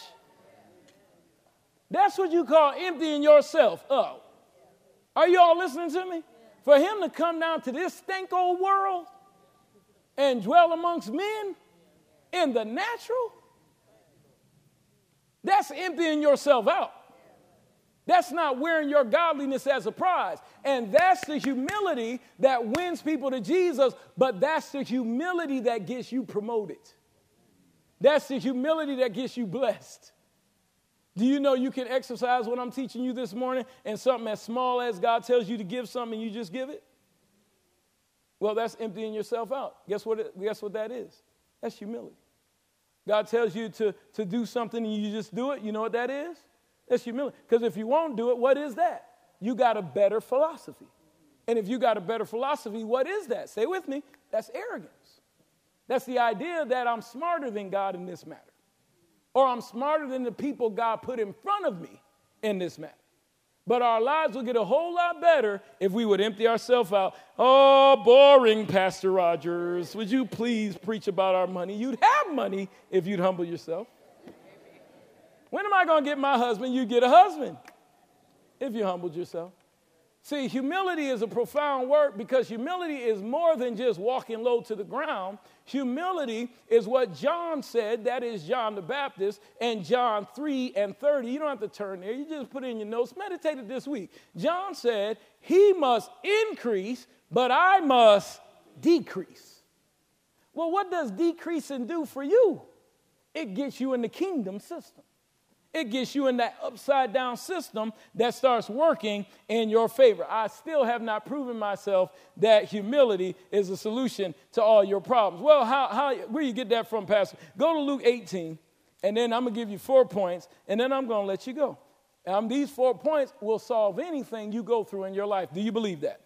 that's what you call emptying yourself up. Are you all listening to me? For him to come down to this stank old world and dwell amongst men in the natural, that's emptying yourself out. That's not wearing your godliness as a prize. And that's the humility that wins people to Jesus, but that's the humility that gets you promoted. That's the humility that gets you blessed. Do you know you can exercise what I'm teaching you this morning and something as small as God tells you to give something you just give it? Well, that's emptying yourself out. Guess what, it, guess what that is? That's humility. God tells you to, to do something and you just do it. You know what that is? That's humility. Because if you won't do it, what is that? You got a better philosophy. And if you got a better philosophy, what is that? Say with me. That's arrogance. That's the idea that I'm smarter than God in this matter or I'm smarter than the people God put in front of me in this matter. But our lives will get a whole lot better if we would empty ourselves out. Oh, boring, Pastor Rogers. Would you please preach about our money? You'd have money if you'd humble yourself. When am I going to get my husband? You get a husband if you humbled yourself. See, humility is a profound word because humility is more than just walking low to the ground. Humility is what John said, that is John the Baptist, and John 3 and 30. You don't have to turn there, you just put in your notes. Meditate it this week. John said, He must increase, but I must decrease. Well, what does decreasing do for you? It gets you in the kingdom system it gets you in that upside down system that starts working in your favor. I still have not proven myself that humility is a solution to all your problems. Well, how, how, where you get that from, Pastor? Go to Luke 18, and then I'm going to give you four points, and then I'm going to let you go. Um, these four points will solve anything you go through in your life. Do you believe that?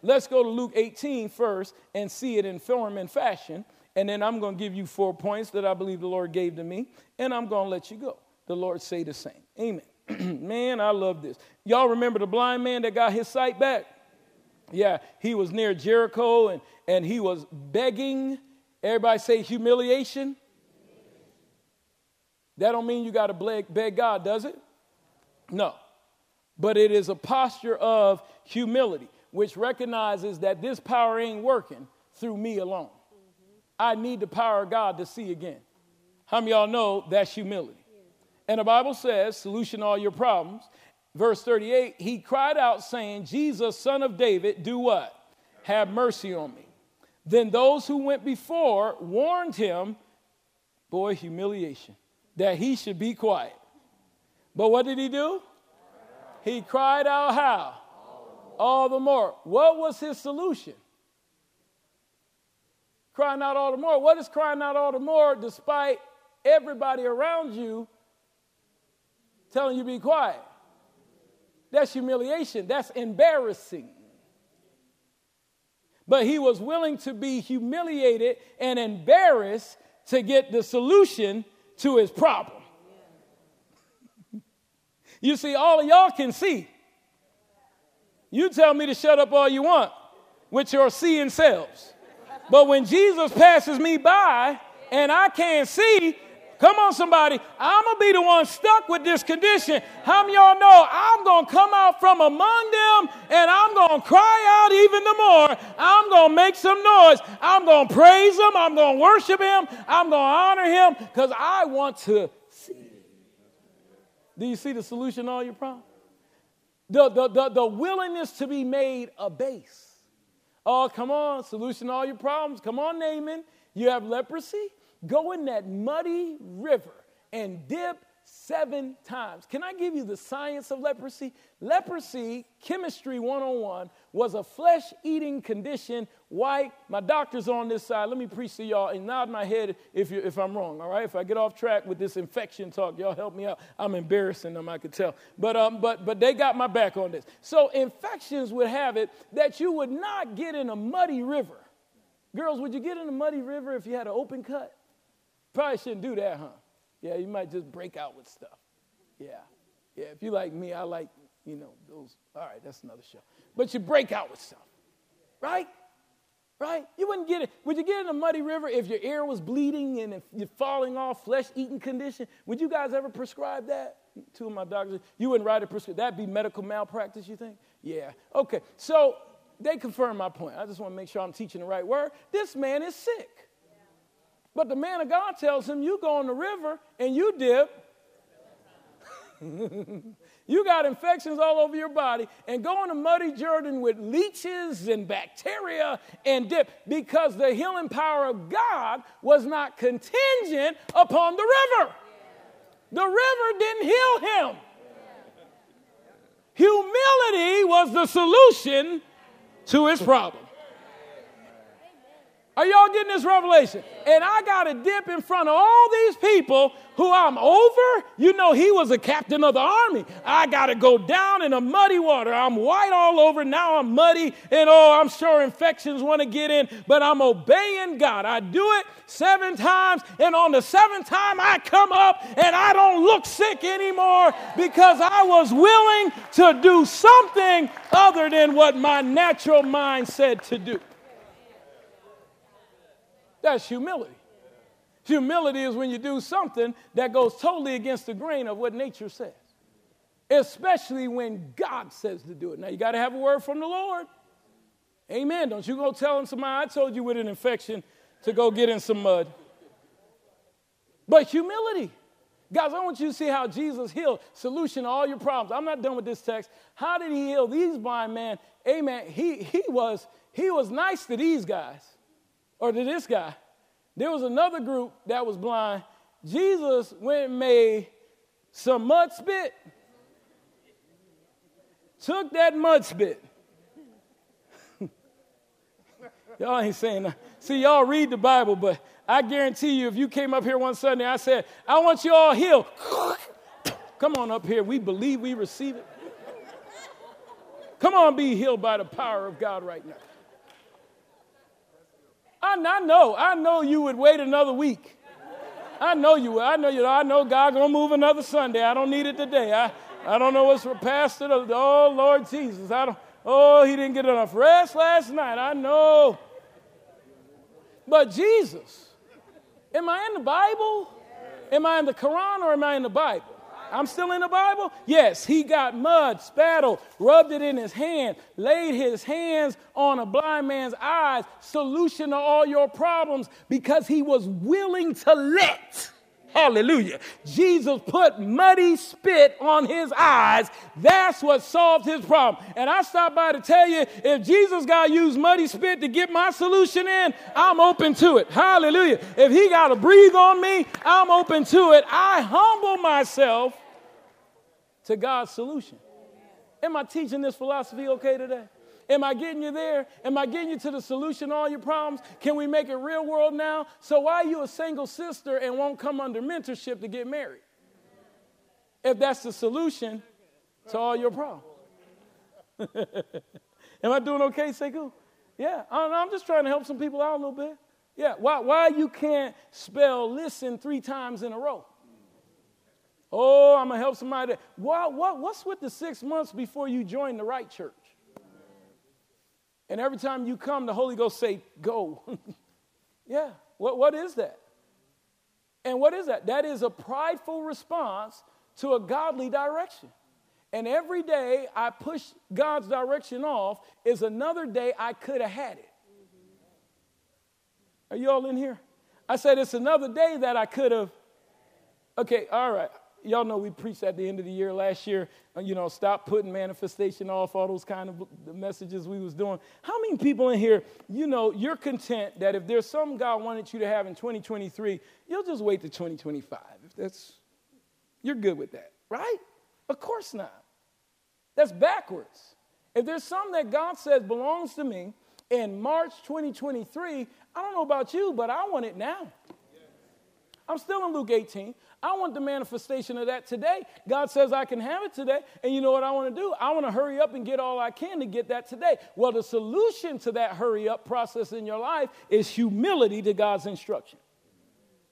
Let's go to Luke 18 first and see it in form and fashion. And then I'm going to give you four points that I believe the Lord gave to me, and I'm going to let you go the Lord say the same. Amen. *clears throat* man, I love this. Y'all remember the blind man that got his sight back? Yeah, he was near Jericho and, and he was begging. Everybody say humiliation. That don't mean you got to beg, beg God, does it? No. But it is a posture of humility, which recognizes that this power ain't working through me alone. I need the power of God to see again. How many y'all know that's humility? And the Bible says, solution all your problems. Verse 38, he cried out, saying, Jesus, son of David, do what? Have mercy on me. Then those who went before warned him, boy, humiliation, that he should be quiet. But what did he do? He cried out how? All the more. What was his solution? Crying out all the more. What is crying out all the more despite everybody around you telling you be quiet. That's humiliation. That's embarrassing. But he was willing to be humiliated and embarrassed to get the solution to his problem. *laughs* You see, all of y'all can see. You tell me to shut up all you want with your seeing selves. But when Jesus passes me by and I can't see, Come on, somebody. I'm going to be the one stuck with this condition. How many y'all know I'm going to come out from among them and I'm going to cry out even the more. I'm going to make some noise. I'm going to praise him. I'm going to worship him. I'm going to honor him because I want to see. Do you see the solution to all your problems? The, the, the, the willingness to be made a base. Oh, come on, solution to all your problems. Come on, Naaman. You have leprosy? Go in that muddy river and dip seven times. Can I give you the science of leprosy? Leprosy, chemistry 101, was a flesh eating condition. White, my doctor's on this side. Let me preach to y'all and nod my head if, you, if I'm wrong, all right? If I get off track with this infection talk, y'all help me out. I'm embarrassing them, I could tell. But, um, but, but they got my back on this. So, infections would have it that you would not get in a muddy river. Girls, would you get in a muddy river if you had an open cut? Probably shouldn't do that, huh? Yeah, you might just break out with stuff. Yeah. Yeah, if you like me, I like, you know, those. All right, that's another show. But you break out with stuff, right? Right? You wouldn't get it. Would you get in a muddy river if your ear was bleeding and if you're falling off, flesh eating condition? Would you guys ever prescribe that? Two of my doctors, you wouldn't write a prescription. That'd be medical malpractice, you think? Yeah. Okay. So they confirm my point. I just want to make sure I'm teaching the right word. This man is sick. But the man of God tells him, You go in the river and you dip. *laughs* you got infections all over your body and go in a muddy Jordan with leeches and bacteria and dip because the healing power of God was not contingent upon the river. The river didn't heal him. Humility was the solution to his problem. Are y'all getting this revelation? And I got to dip in front of all these people who I'm over. You know, he was a captain of the army. I got to go down in a muddy water. I'm white all over. Now I'm muddy. And oh, I'm sure infections want to get in, but I'm obeying God. I do it seven times. And on the seventh time, I come up and I don't look sick anymore because I was willing to do something other than what my natural mind said to do. That's humility. Humility is when you do something that goes totally against the grain of what nature says, especially when God says to do it. Now, you got to have a word from the Lord. Amen. Don't you go telling somebody, I told you with an infection to go get in some mud. But humility. Guys, I want you to see how Jesus healed. Solution to all your problems. I'm not done with this text. How did he heal these blind men? Amen. He, he, was, he was nice to these guys or to this guy. There was another group that was blind. Jesus went and made some mud spit, took that mud spit. *laughs* y'all ain't saying that. See, y'all read the Bible, but I guarantee you, if you came up here one Sunday, I said, I want you all healed. *laughs* Come on up here. We believe we receive it. Come on, be healed by the power of God right now. I, I know, I know you would wait another week. I know you would. I know you. I know God gonna move another Sunday. I don't need it today. I, I don't know what's for Pastor. Oh Lord Jesus. I don't. Oh, he didn't get enough rest last night. I know. But Jesus, am I in the Bible? Am I in the Quran or am I in the Bible? I'm still in the Bible? Yes, he got mud, spattle, rubbed it in his hand, laid his hands on a blind man's eyes, solution to all your problems because he was willing to let. Hallelujah. Jesus put muddy spit on his eyes. That's what solved his problem. And I stopped by to tell you if Jesus got to use muddy spit to get my solution in, I'm open to it. Hallelujah. If he got to breathe on me, I'm open to it. I humble myself to God's solution. Am I teaching this philosophy okay today? Am I getting you there? Am I getting you to the solution to all your problems? Can we make it real world now? So why are you a single sister and won't come under mentorship to get married? If that's the solution to all your problems. *laughs* Am I doing okay, Sekou? Yeah, I'm just trying to help some people out a little bit. Yeah, why, why you can't spell listen three times in a row? Oh, I'm going to help somebody. What, what, what's with the six months before you join the right church? And every time you come, the Holy Ghost say, go. *laughs* yeah, what, what is that? And what is that? That is a prideful response to a godly direction. And every day I push God's direction off is another day I could have had it. Are you all in here? I said it's another day that I could have. Okay, all right. Y'all know we preached at the end of the year last year, uh, you know, stop putting manifestation off, all those kind of messages we was doing. How many people in here, you know, you're content that if there's something God wanted you to have in 2023, you'll just wait to 2025. If that's, you're good with that, right? Of course not. That's backwards. If there's something that God says belongs to me in March 2023, I don't know about you, but I want it now. I'm still in Luke 18. I want the manifestation of that today. God says I can have it today. And you know what I want to do? I want to hurry up and get all I can to get that today. Well, the solution to that hurry up process in your life is humility to God's instruction.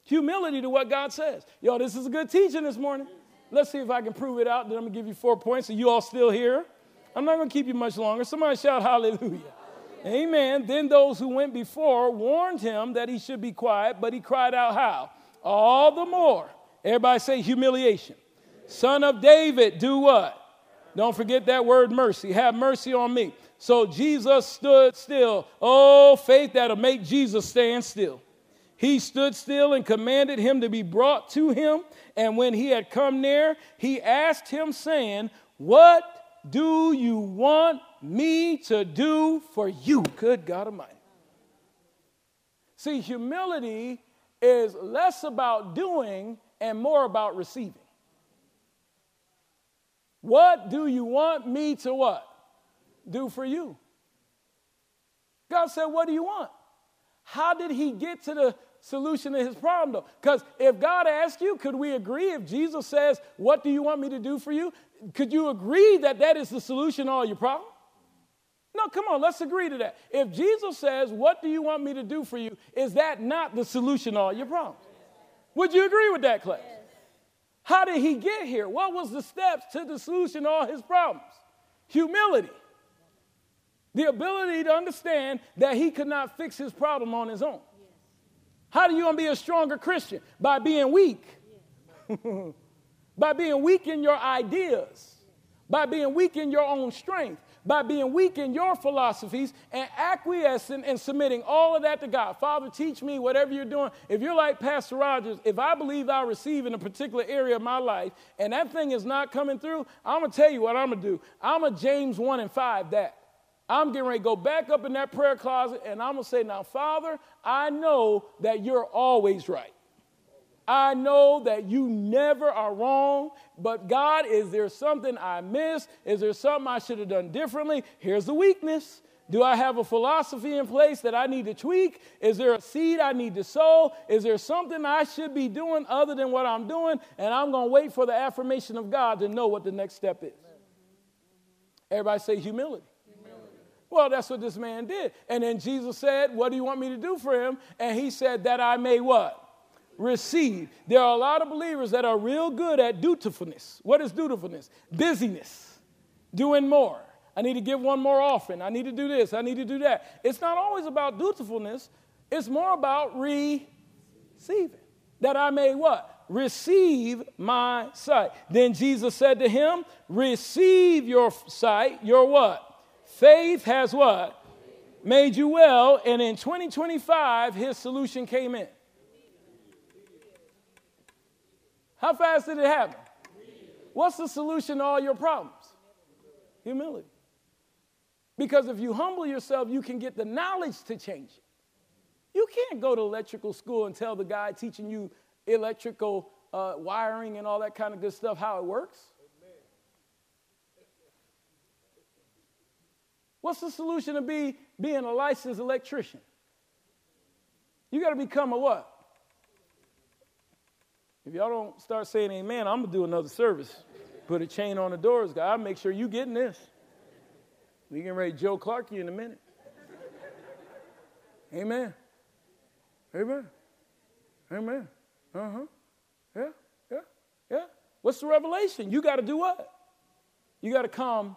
Humility to what God says. Yo, this is a good teaching this morning. Let's see if I can prove it out. Then I'm going to give you four points. Are you all still here? I'm not going to keep you much longer. Somebody shout hallelujah. Amen. Then those who went before warned him that he should be quiet, but he cried out, How? All the more. Everybody say humiliation. Son of David, do what? Don't forget that word mercy. Have mercy on me. So Jesus stood still. Oh, faith that'll make Jesus stand still. He stood still and commanded him to be brought to him. And when he had come near, he asked him, saying, What do you want me to do for you? Good God Almighty. See, humility is less about doing and more about receiving. What do you want me to what? Do for you. God said, What do you want? How did he get to the solution to his problem, though. Because if God asks you, could we agree? If Jesus says, What do you want me to do for you? Could you agree that that is the solution to all your problems? No, come on, let's agree to that. If Jesus says, What do you want me to do for you? Is that not the solution to all your problems? Would you agree with that, class? How did he get here? What was the steps to the solution to all his problems? Humility. The ability to understand that he could not fix his problem on his own. How do you want to be a stronger Christian? By being weak. *laughs* by being weak in your ideas, by being weak in your own strength, by being weak in your philosophies and acquiescing and submitting all of that to God. Father, teach me whatever you're doing. If you're like Pastor Rogers, if I believe I receive in a particular area of my life and that thing is not coming through, I'm going to tell you what I'm going to do. I'm a James 1 and 5 that. I'm getting ready to go back up in that prayer closet and I'm going to say, Now, Father, I know that you're always right. I know that you never are wrong, but God, is there something I missed? Is there something I should have done differently? Here's the weakness. Do I have a philosophy in place that I need to tweak? Is there a seed I need to sow? Is there something I should be doing other than what I'm doing? And I'm going to wait for the affirmation of God to know what the next step is. Everybody say humility. Well, that's what this man did. And then Jesus said, What do you want me to do for him? And he said, That I may what? Receive. There are a lot of believers that are real good at dutifulness. What is dutifulness? Busyness, doing more. I need to give one more offering. I need to do this. I need to do that. It's not always about dutifulness, it's more about receiving. That I may what? Receive my sight. Then Jesus said to him, Receive your sight, your what? Faith has what? Made you well, and in 2025, his solution came in. How fast did it happen? What's the solution to all your problems? Humility. Because if you humble yourself, you can get the knowledge to change it. You can't go to electrical school and tell the guy teaching you electrical uh, wiring and all that kind of good stuff how it works. What's the solution to be being a licensed electrician? You got to become a what? If y'all don't start saying amen, I'm going to do another service. Put a chain on the doors, God. Make sure you getting this. We ready to Joe Clark in a minute. Amen. Amen. Amen. Uh huh. Yeah, yeah, yeah. What's the revelation? You got to do what? You got to come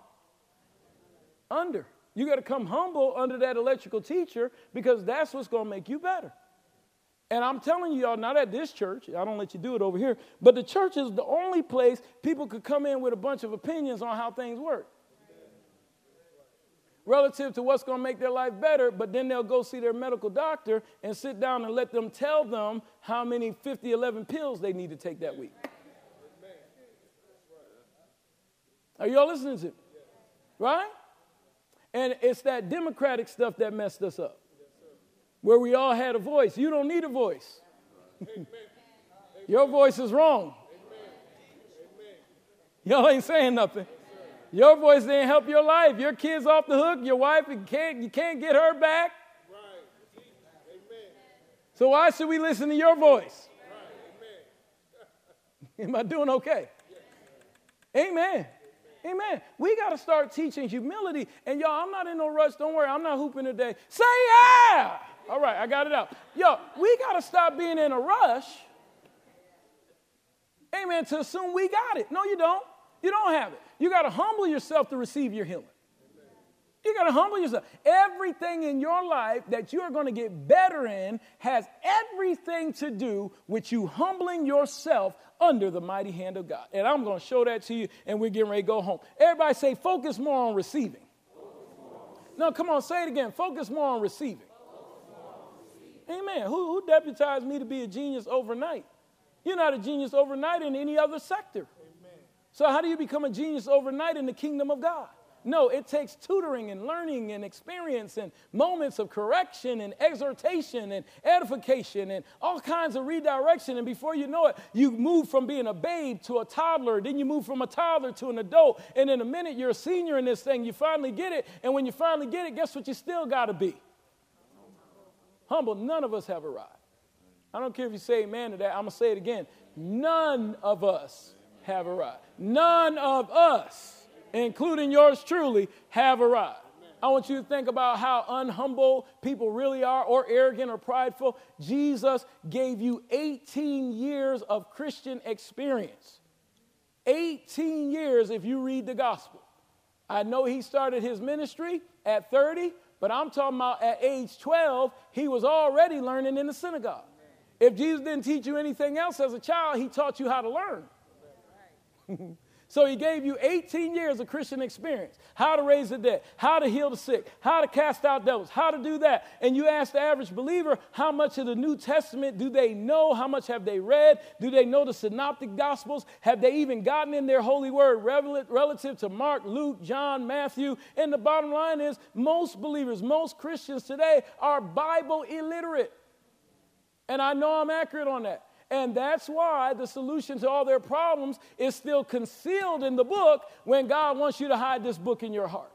under. You got to come humble under that electrical teacher because that's what's going to make you better. And I'm telling you, y'all, not at this church, I don't let you do it over here, but the church is the only place people could come in with a bunch of opinions on how things work relative to what's going to make their life better, but then they'll go see their medical doctor and sit down and let them tell them how many 50, 11 pills they need to take that week. Are y'all listening to me? Right? And it's that democratic stuff that messed us up where we all had a voice. You don't need a voice. Your voice is wrong. Y'all ain't saying nothing. Your voice didn't help your life. Your kid's off the hook. Your wife, you can't, you can't get her back. So why should we listen to your voice? *laughs* Am I doing okay? Amen. Amen. We got to start teaching humility. And y'all, I'm not in no rush. Don't worry. I'm not hooping today. Say yeah. All right, I got it out. Yo, we got to stop being in a rush. Amen. To assume we got it. No, you don't. You don't have it. You got to humble yourself to receive your healing. You got to humble yourself. Everything in your life that you are going to get better in has everything to do with you humbling yourself under the mighty hand of God. And I'm going to show that to you, and we're getting ready to go home. Everybody say, focus more on receiving. No, come on, say it again. Focus more on receiving. Amen. Who, who deputized me to be a genius overnight? You're not a genius overnight in any other sector. Amen. So, how do you become a genius overnight in the kingdom of God? No, it takes tutoring and learning and experience and moments of correction and exhortation and edification and all kinds of redirection. And before you know it, you move from being a babe to a toddler. Then you move from a toddler to an adult. And in a minute, you're a senior in this thing. You finally get it. And when you finally get it, guess what you still got to be? Humble, none of us have arrived. I don't care if you say amen to that, I'm going to say it again. None of us have arrived. None of us, including yours truly, have arrived. I want you to think about how unhumble people really are, or arrogant or prideful. Jesus gave you 18 years of Christian experience. 18 years if you read the gospel. I know he started his ministry at 30. But I'm talking about at age 12, he was already learning in the synagogue. If Jesus didn't teach you anything else as a child, he taught you how to learn. *laughs* So he gave you 18 years of Christian experience how to raise the dead, how to heal the sick, how to cast out devils, how to do that. And you ask the average believer, how much of the New Testament do they know? How much have they read? Do they know the synoptic gospels? Have they even gotten in their holy word relative to Mark, Luke, John, Matthew? And the bottom line is most believers, most Christians today are Bible illiterate. And I know I'm accurate on that. And that's why the solution to all their problems is still concealed in the book when God wants you to hide this book in your heart.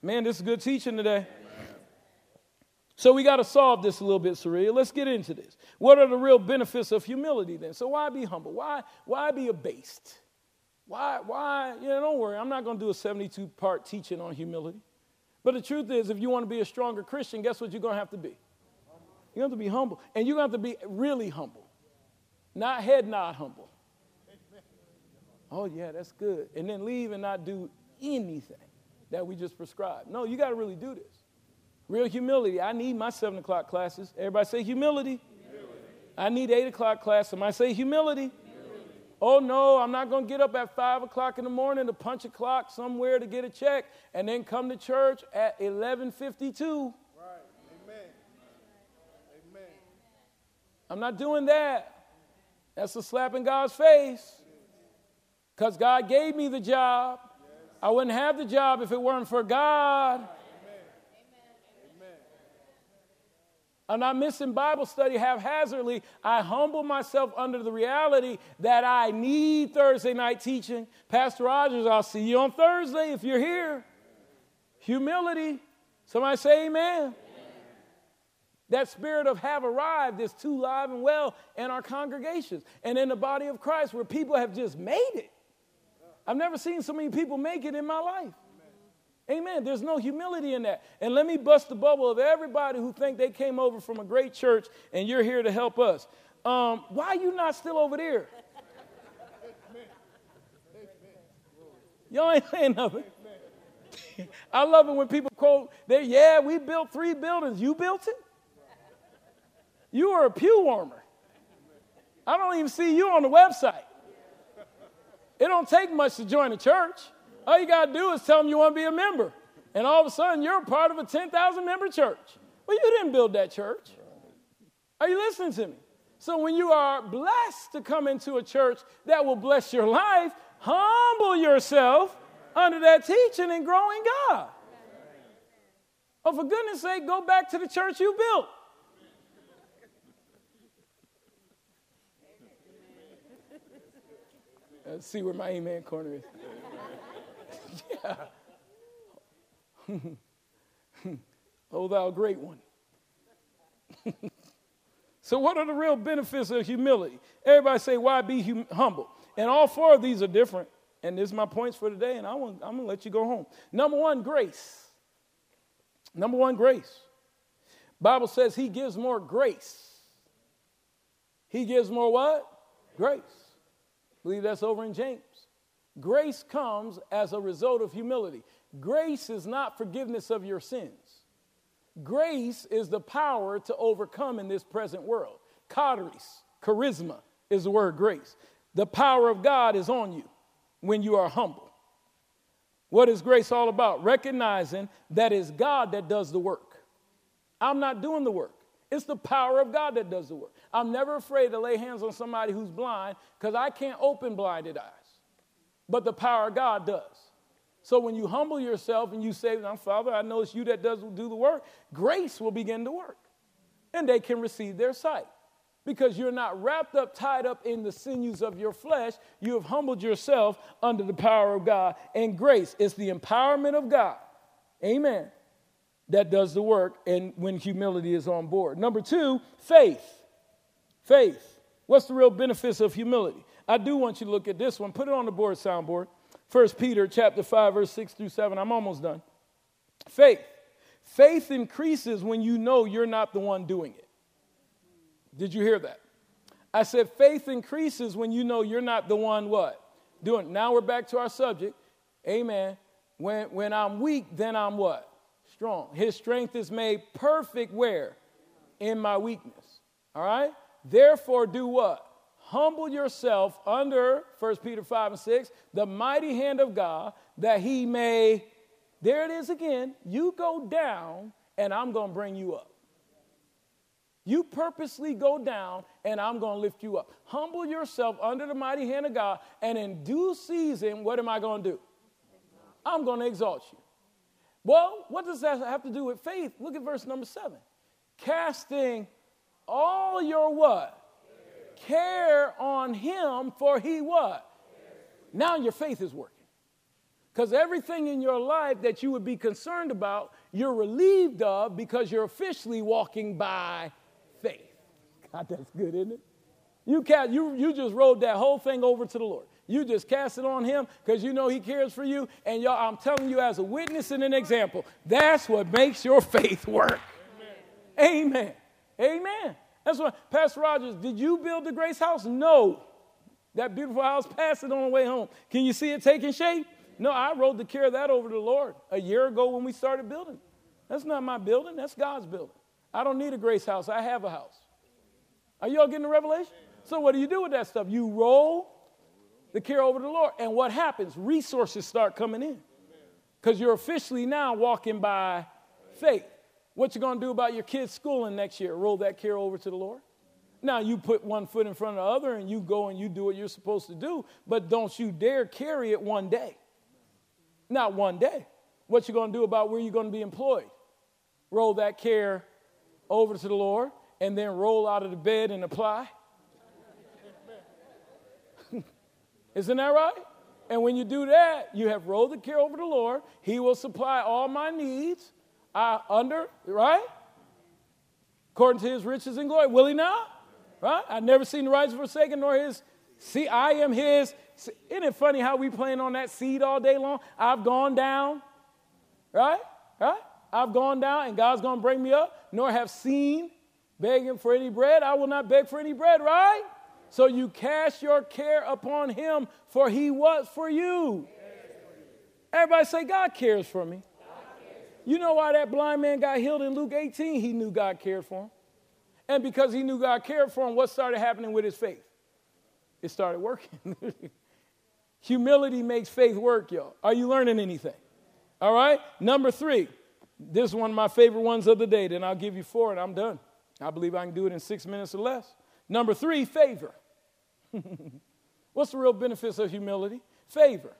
Man, this is good teaching today. So we got to solve this a little bit, Saria. Let's get into this. What are the real benefits of humility then? So why be humble? Why, why be abased? Why, why, you know, don't worry, I'm not going to do a 72 part teaching on humility. But the truth is, if you want to be a stronger Christian, guess what you're going to have to be? You have to be humble. And you're going to have to be really humble. Not head nod humble. Oh, yeah, that's good. And then leave and not do anything that we just prescribed. No, you got to really do this. Real humility. I need my seven o'clock classes. Everybody say humility. humility. I need eight o'clock class. Somebody say humility. humility. Oh no, I'm not going to get up at five o'clock in the morning to punch a clock somewhere to get a check and then come to church at 11:52. Right. Amen. Amen. I'm not doing that. That's a slap in God's face. Because God gave me the job. I wouldn't have the job if it weren't for God. I'm not missing Bible study haphazardly. I humble myself under the reality that I need Thursday night teaching. Pastor Rogers, I'll see you on Thursday if you're here. Humility. Somebody say amen. That spirit of have arrived is too live and well in our congregations and in the body of Christ where people have just made it. I've never seen so many people make it in my life. Amen. There's no humility in that. And let me bust the bubble of everybody who think they came over from a great church and you're here to help us. Um, why are you not still over there? Y'all ain't saying nothing. *laughs* I love it when people quote, they, yeah, we built three buildings. You built it? You are a pew warmer. I don't even see you on the website. It don't take much to join a church. All you got to do is tell them you want to be a member. And all of a sudden, you're a part of a 10,000 member church. Well, you didn't build that church. Are you listening to me? So when you are blessed to come into a church that will bless your life, humble yourself under that teaching and grow in God. Oh, for goodness sake, go back to the church you built. Let's see where my amen corner is. yeah. *laughs* oh, thou great one. *laughs* so, what are the real benefits of humility? Everybody say, why be hum- humble? And all four of these are different. And this is my points for today, and I want, I'm going to let you go home. Number one, grace. Number one, grace. Bible says he gives more grace. He gives more what? Grace. Believe that's over in James. Grace comes as a result of humility. Grace is not forgiveness of your sins. Grace is the power to overcome in this present world. Charis, charisma is the word grace. The power of God is on you when you are humble. What is grace all about? Recognizing that it's God that does the work. I'm not doing the work. It's the power of God that does the work. I'm never afraid to lay hands on somebody who's blind because I can't open blinded eyes. But the power of God does. So when you humble yourself and you say, Father, I know it's you that does do the work, grace will begin to work. And they can receive their sight because you're not wrapped up, tied up in the sinews of your flesh. You have humbled yourself under the power of God and grace. It's the empowerment of God. Amen. That does the work, and when humility is on board. Number two, faith. Faith. What's the real benefits of humility? I do want you to look at this one. Put it on the board, soundboard. First Peter chapter 5, verse 6 through 7. I'm almost done. Faith. Faith increases when you know you're not the one doing it. Did you hear that? I said faith increases when you know you're not the one what? Doing. Now we're back to our subject. Amen. When when I'm weak, then I'm what? Strong. His strength is made perfect where? In my weakness. All right? Therefore do what? Humble yourself under 1 Peter 5 and 6, the mighty hand of God, that he may, there it is again, you go down and I'm going to bring you up. You purposely go down, and I'm going to lift you up. Humble yourself under the mighty hand of God, and in due season, what am I going to do? I'm going to exalt you. Well, what does that have to do with faith? Look at verse number seven. Casting all your what? Care, Care on him, for he what? Now your faith is working. Because everything in your life that you would be concerned about, you're relieved of because you're officially walking by faith. God, that's good, isn't it? You, cast, you, you just rolled that whole thing over to the Lord. You just cast it on Him because you know He cares for you. And y'all, I'm telling you, as a witness and an example, that's what makes your faith work. Amen. Amen. Amen. That's what, Pastor Rogers, did you build the Grace House? No. That beautiful house, passed it on the way home. Can you see it taking shape? No, I rode the care of that over to the Lord a year ago when we started building. That's not my building, that's God's building. I don't need a Grace House, I have a house. Are you all getting the revelation? So, what do you do with that stuff? You roll the care over to the Lord. And what happens? Resources start coming in. Because you're officially now walking by faith. What you gonna do about your kids' schooling next year? Roll that care over to the Lord. Now you put one foot in front of the other and you go and you do what you're supposed to do, but don't you dare carry it one day. Not one day. What you gonna do about where you're gonna be employed? Roll that care over to the Lord and then roll out of the bed and apply? *laughs* Isn't that right? And when you do that, you have rolled the care over the Lord. He will supply all my needs uh, under, right? According to his riches and glory. Will he not? Right? I've never seen the righteous forsaken nor his. See, I am his. Isn't it funny how we playing on that seed all day long? I've gone down, right? Right? I've gone down and God's going to bring me up, nor have seen begging for any bread, I will not beg for any bread, right? So you cast your care upon him, for he was for you. Everybody say, God cares for me. You know why that blind man got healed in Luke 18? He knew God cared for him. And because he knew God cared for him, what started happening with his faith? It started working. *laughs* Humility makes faith work, y'all. Are you learning anything? All right? Number three. This is one of my favorite ones of the day. Then I'll give you four and I'm done. I believe I can do it in six minutes or less. Number three, favor. *laughs* What's the real benefits of humility? Favor.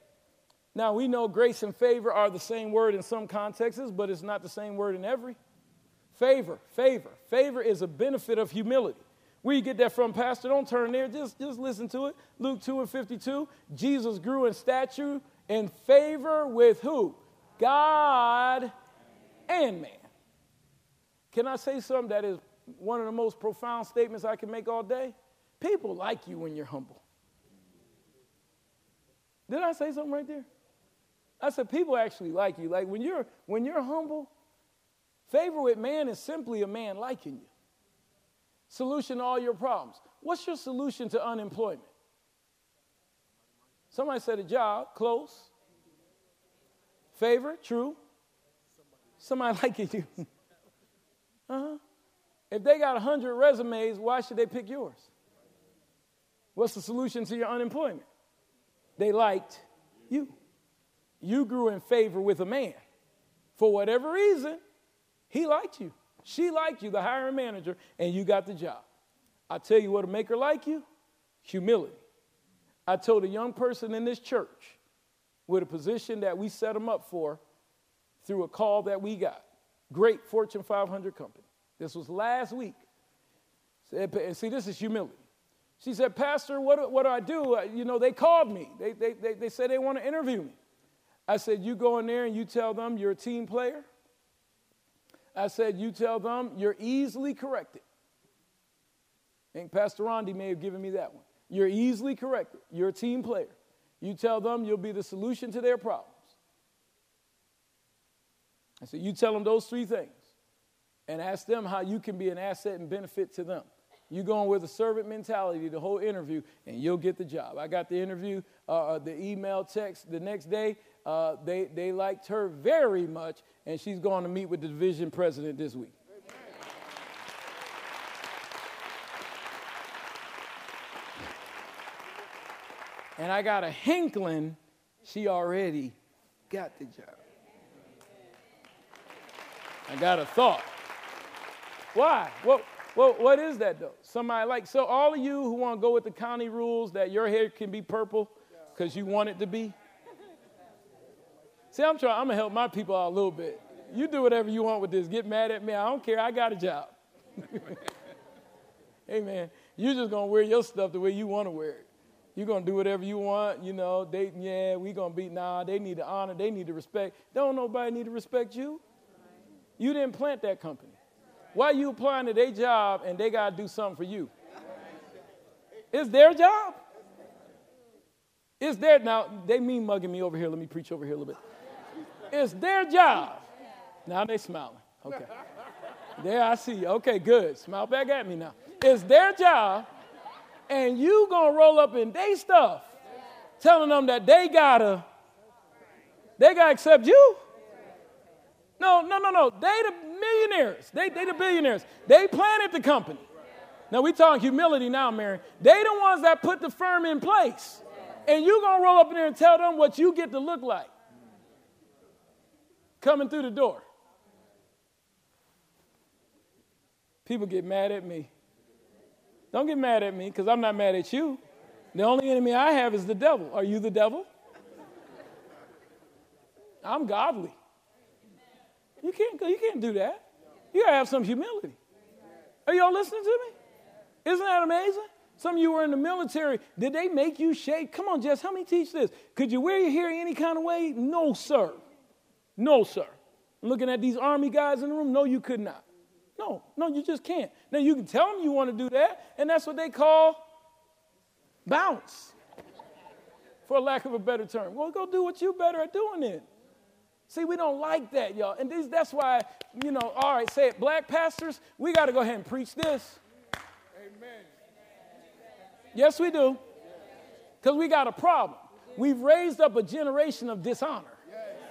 Now, we know grace and favor are the same word in some contexts, but it's not the same word in every. Favor, favor. Favor is a benefit of humility. Where you get that from, Pastor? Don't turn there. Just, just listen to it. Luke 2 and 52. Jesus grew in stature in favor with who? God and man. Can I say something that is one of the most profound statements I can make all day? People like you when you're humble. Did I say something right there? I said people actually like you. Like when you're when you're humble, favor with man is simply a man liking you. Solution to all your problems. What's your solution to unemployment? Somebody said a job, close. Favor, true. Somebody *laughs* liking you. uh-huh. If they got 100 resumes, why should they pick yours? What's the solution to your unemployment? They liked you. You grew in favor with a man. For whatever reason, he liked you. She liked you, the hiring manager, and you got the job. I tell you what'll make her like you humility. I told a young person in this church with a position that we set them up for through a call that we got. Great Fortune 500 company. This was last week. And See, this is humility. She said, Pastor, what, what do I do? Uh, you know, they called me. They, they, they, they said they want to interview me. I said, You go in there and you tell them you're a team player. I said, You tell them you're easily corrected. I think Pastor Rondi may have given me that one. You're easily corrected. You're a team player. You tell them you'll be the solution to their problems. I said, You tell them those three things and ask them how you can be an asset and benefit to them. You going with a servant mentality the whole interview, and you'll get the job. I got the interview, uh, uh, the email, text the next day. Uh, they, they liked her very much, and she's going to meet with the division president this week. And I got a hinkling she already got the job. I got a thought. Why? What, what, what is that though? Somebody like, so all of you who want to go with the county rules that your hair can be purple because you want it to be? See, I'm trying, I'm to help my people out a little bit. You do whatever you want with this. Get mad at me. I don't care. I got a job. *laughs* hey, man, you're just to wear your stuff the way you want to wear it. You're to do whatever you want. You know, they, yeah, we to be, nah, they need to honor. They need to respect. Don't nobody need to respect you. You didn't plant that company. Why you applying to their job and they got to do something for you? It's their job. It's their, now, they mean mugging me over here. Let me preach over here a little bit. It's their job. Now they smiling. Okay. There I see you. Okay, good. Smile back at me now. It's their job, and you gonna roll up in their stuff, telling them that they gotta, they gotta accept you. No, no, no, no. They the millionaires. They, they the billionaires. They planted the company. Now we talking humility now, Mary. They the ones that put the firm in place. And you gonna roll up in there and tell them what you get to look like. Coming through the door. People get mad at me. Don't get mad at me, because I'm not mad at you. The only enemy I have is the devil. Are you the devil? I'm godly. You can't, you can't do that. You gotta have some humility. Are y'all listening to me? Isn't that amazing? Some of you were in the military. Did they make you shave? Come on, Jess, help me teach this. Could you wear your hair any kind of way? No, sir. No, sir. I'm looking at these army guys in the room. No, you could not. No, no, you just can't. Now you can tell them you want to do that, and that's what they call bounce, for lack of a better term. Well, go do what you're better at doing then. See, we don't like that, y'all. And this, that's why, you know, all right, say it. Black pastors, we got to go ahead and preach this. Amen. Yes, we do. Because we got a problem. We've raised up a generation of dishonor.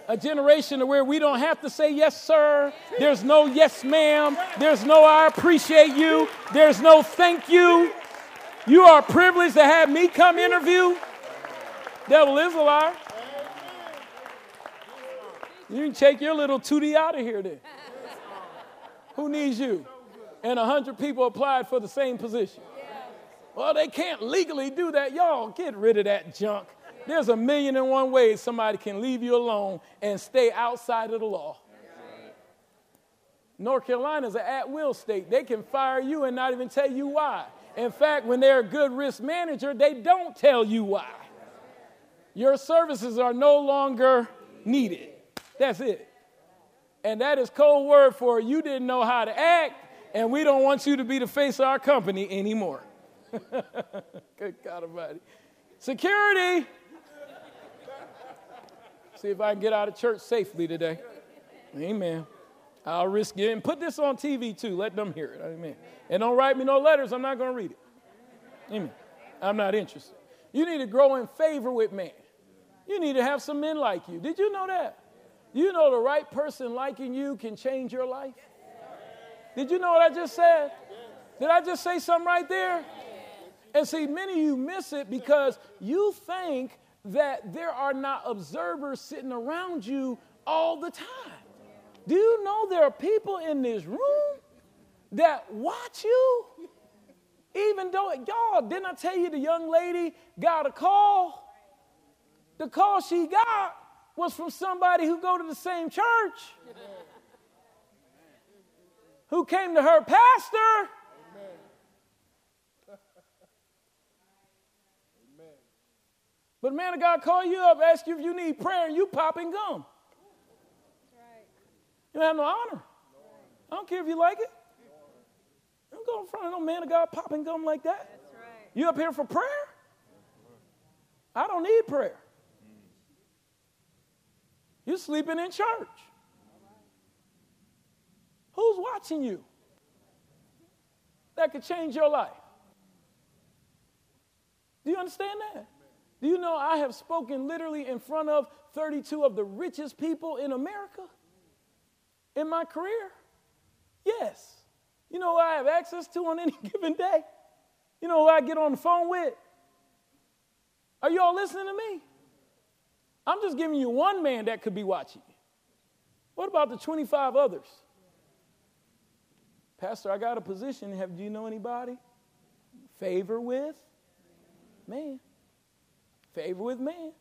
A generation where we don't have to say yes, sir. There's no yes, ma'am. There's no I appreciate you. There's no thank you. You are privileged to have me come interview. Devil is a liar. You can take your little tootie out of here then. Who needs you? And a hundred people applied for the same position. Well, they can't legally do that. Y'all get rid of that junk. There's a million and one ways somebody can leave you alone and stay outside of the law. North Carolina is an at will state. They can fire you and not even tell you why. In fact, when they're a good risk manager, they don't tell you why. Your services are no longer needed. That's it. And that is code word for you didn't know how to act, and we don't want you to be the face of our company anymore. *laughs* Good God Almighty. Security. See if I can get out of church safely today. Amen. I'll risk it. And put this on TV too. Let them hear it. Amen. And don't write me no letters. I'm not going to read it. Amen. I'm not interested. You need to grow in favor with man. You need to have some men like you. Did you know that? You know the right person liking you can change your life? Did you know what I just said? Did I just say something right there? And see, many of you miss it because you think that there are not observers sitting around you all the time. Do you know there are people in this room that watch you? Even though, y'all, didn't I tell you the young lady got a call? The call she got was from somebody who go to the same church, who came to her pastor. But man of God call you up, ask you if you need prayer, and you popping gum. You don't have no honor. I don't care if you like it. Don't go in front of no man of God popping gum like that. You up here for prayer? I don't need prayer. You're sleeping in church. Who's watching you? That could change your life. Do you understand that? Do you know I have spoken literally in front of 32 of the richest people in America in my career? Yes. You know who I have access to on *laughs* any given day? You know who I get on the phone with? Are you all listening to me? I'm just giving you one man that could be watching. What about the 25 others? Pastor, I got a position. Have do you know anybody? Favor with man. Favor with man.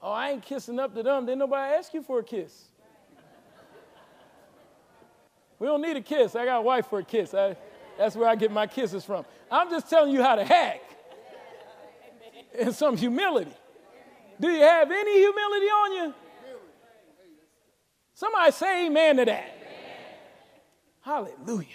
Oh, I ain't kissing up to them. Didn't nobody ask you for a kiss. We don't need a kiss. I got a wife for a kiss. I, that's where I get my kisses from. I'm just telling you how to hack and some humility. Do you have any humility on you? Somebody say amen to that. Hallelujah.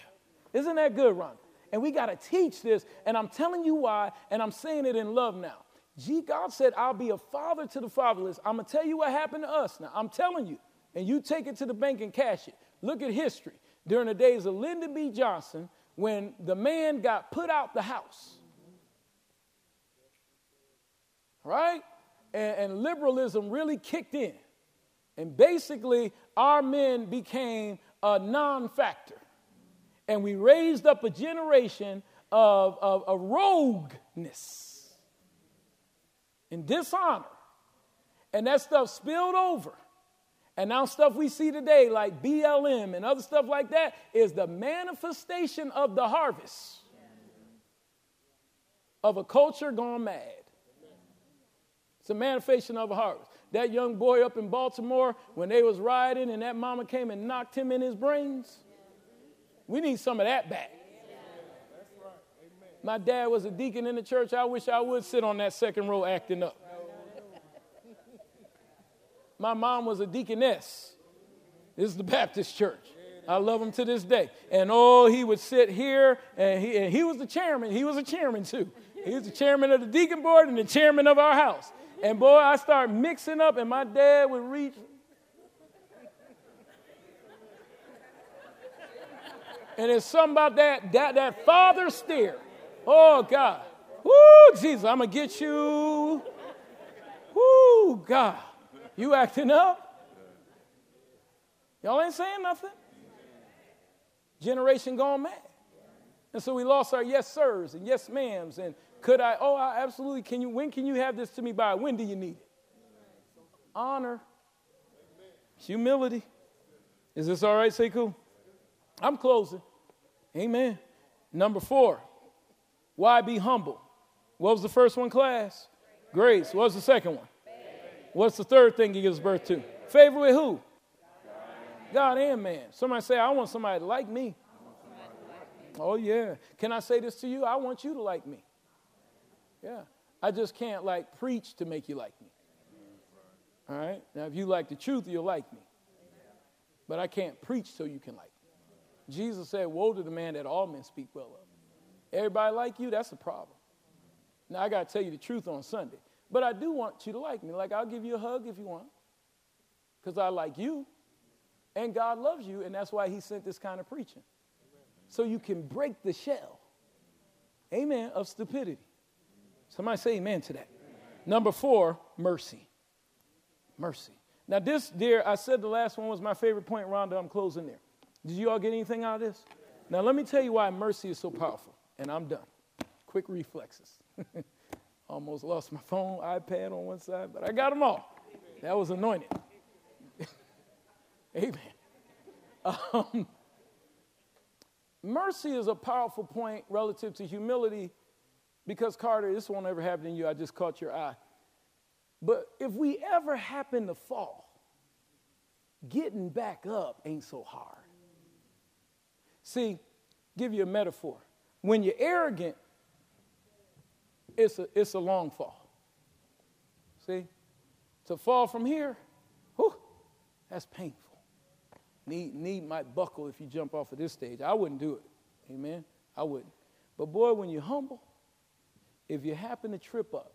Isn't that good, Ron? And we got to teach this, and I'm telling you why, and I'm saying it in love now. Gee, God said, I'll be a father to the fatherless. I'm going to tell you what happened to us now. I'm telling you, and you take it to the bank and cash it. Look at history. During the days of Lyndon B. Johnson, when the man got put out the house, right? and, and liberalism really kicked in. And basically, our men became a non factor. And we raised up a generation of, of, of rogueness and dishonor. And that stuff spilled over. And now, stuff we see today, like BLM and other stuff like that, is the manifestation of the harvest of a culture gone mad. It's a manifestation of a harvest. That young boy up in Baltimore, when they was riding and that mama came and knocked him in his brains, we need some of that back. My dad was a deacon in the church. I wish I would sit on that second row acting up. My mom was a deaconess. This is the Baptist church. I love him to this day. And oh, he would sit here, and he, and he was the chairman. He was a chairman too. He was the chairman of the deacon board and the chairman of our house. And boy, I start mixing up, and my dad would reach. And it's something about that, that, that father stare. Oh, God. Woo, Jesus, I'm going to get you. Woo, God. You acting up? Y'all ain't saying nothing. Generation gone mad. And so we lost our yes sirs and yes ma'ams and could I? Oh, I absolutely. Can you? When can you have this to me by? When do you need it? Honor, humility. Is this all right? Cool. I'm closing. Amen. Number four, why be humble? What was the first one, class? Grace. What was the second one? What's the third thing he gives birth to? Favor with who? God and man. Somebody say, I want somebody like me. Oh, yeah. Can I say this to you? I want you to like me. Yeah. I just can't like preach to make you like me. All right? Now, if you like the truth, you'll like me. But I can't preach so you can like me. Jesus said, Woe to the man that all men speak well of. Everybody like you, that's a problem. Now, I got to tell you the truth on Sunday. But I do want you to like me. Like, I'll give you a hug if you want, because I like you. And God loves you, and that's why He sent this kind of preaching. So you can break the shell, amen, of stupidity. Somebody say amen to that. Number four, mercy. Mercy. Now, this, dear, I said the last one was my favorite point, Rhonda. I'm closing there. Did you all get anything out of this? Now, let me tell you why mercy is so powerful, and I'm done. Quick reflexes. *laughs* Almost lost my phone, iPad on one side, but I got them all. That was anointed. *laughs* Amen. Um, mercy is a powerful point relative to humility because, Carter, this won't ever happen to you. I just caught your eye. But if we ever happen to fall, getting back up ain't so hard. See, give you a metaphor. When you're arrogant, it's a, it's a long fall. See? To fall from here, whew, that's painful. Knee, knee might buckle if you jump off of this stage. I wouldn't do it. Amen? I wouldn't. But boy, when you're humble, if you happen to trip up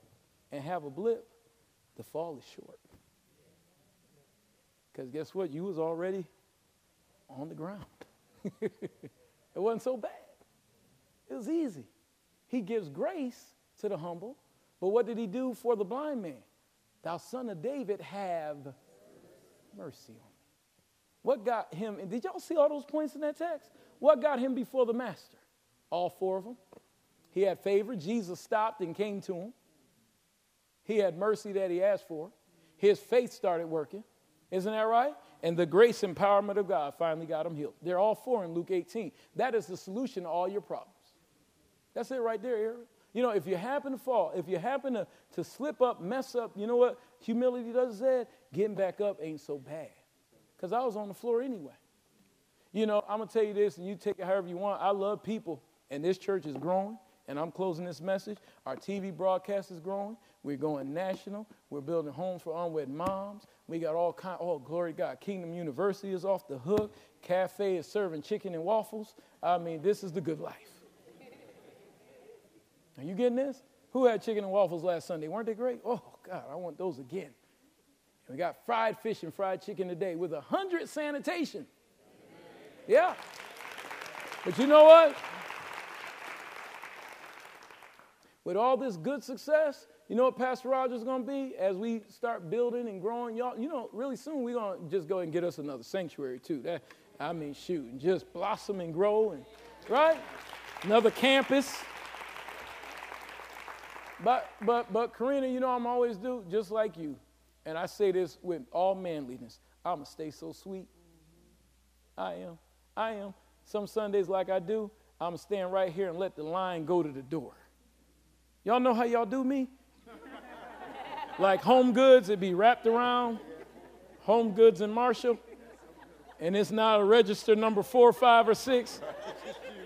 and have a blip, the fall is short. Because guess what? You was already on the ground. *laughs* it wasn't so bad. It was easy. He gives grace to the humble, but what did he do for the blind man? Thou son of David, have mercy on me. What got him, and did y'all see all those points in that text? What got him before the master? All four of them. He had favor. Jesus stopped and came to him. He had mercy that he asked for. His faith started working. Isn't that right? And the grace empowerment of God finally got him healed. They're all four in Luke 18. That is the solution to all your problems. That's it right there, Eric. You know, if you happen to fall, if you happen to, to slip up, mess up, you know what humility does that? Getting back up ain't so bad. Because I was on the floor anyway. You know, I'm going to tell you this, and you take it however you want. I love people, and this church is growing and I'm closing this message. Our TV broadcast is growing. We're going national. We're building homes for unwed moms. We got all kind. Oh, glory God! Kingdom University is off the hook. Cafe is serving chicken and waffles. I mean, this is the good life. Are you getting this? Who had chicken and waffles last Sunday? Weren't they great? Oh God, I want those again. And we got fried fish and fried chicken today with a hundred sanitation. Yeah. But you know what? with all this good success, you know what Pastor Roger's going to be as we start building and growing? Y'all, you know, really soon we're going to just go and get us another sanctuary too. That, I mean, shoot, and just blossom and grow, and right? Another campus. But, but, but, Karina, you know I'm always do just like you, and I say this with all manliness. I'm gonna stay so sweet. I am. I am. Some Sundays, like I do, I'm gonna stand right here and let the line go to the door. Y'all know how y'all do me? *laughs* like HomeGoods, it be wrapped around HomeGoods and Marshall, and it's not a register number four, five, or six.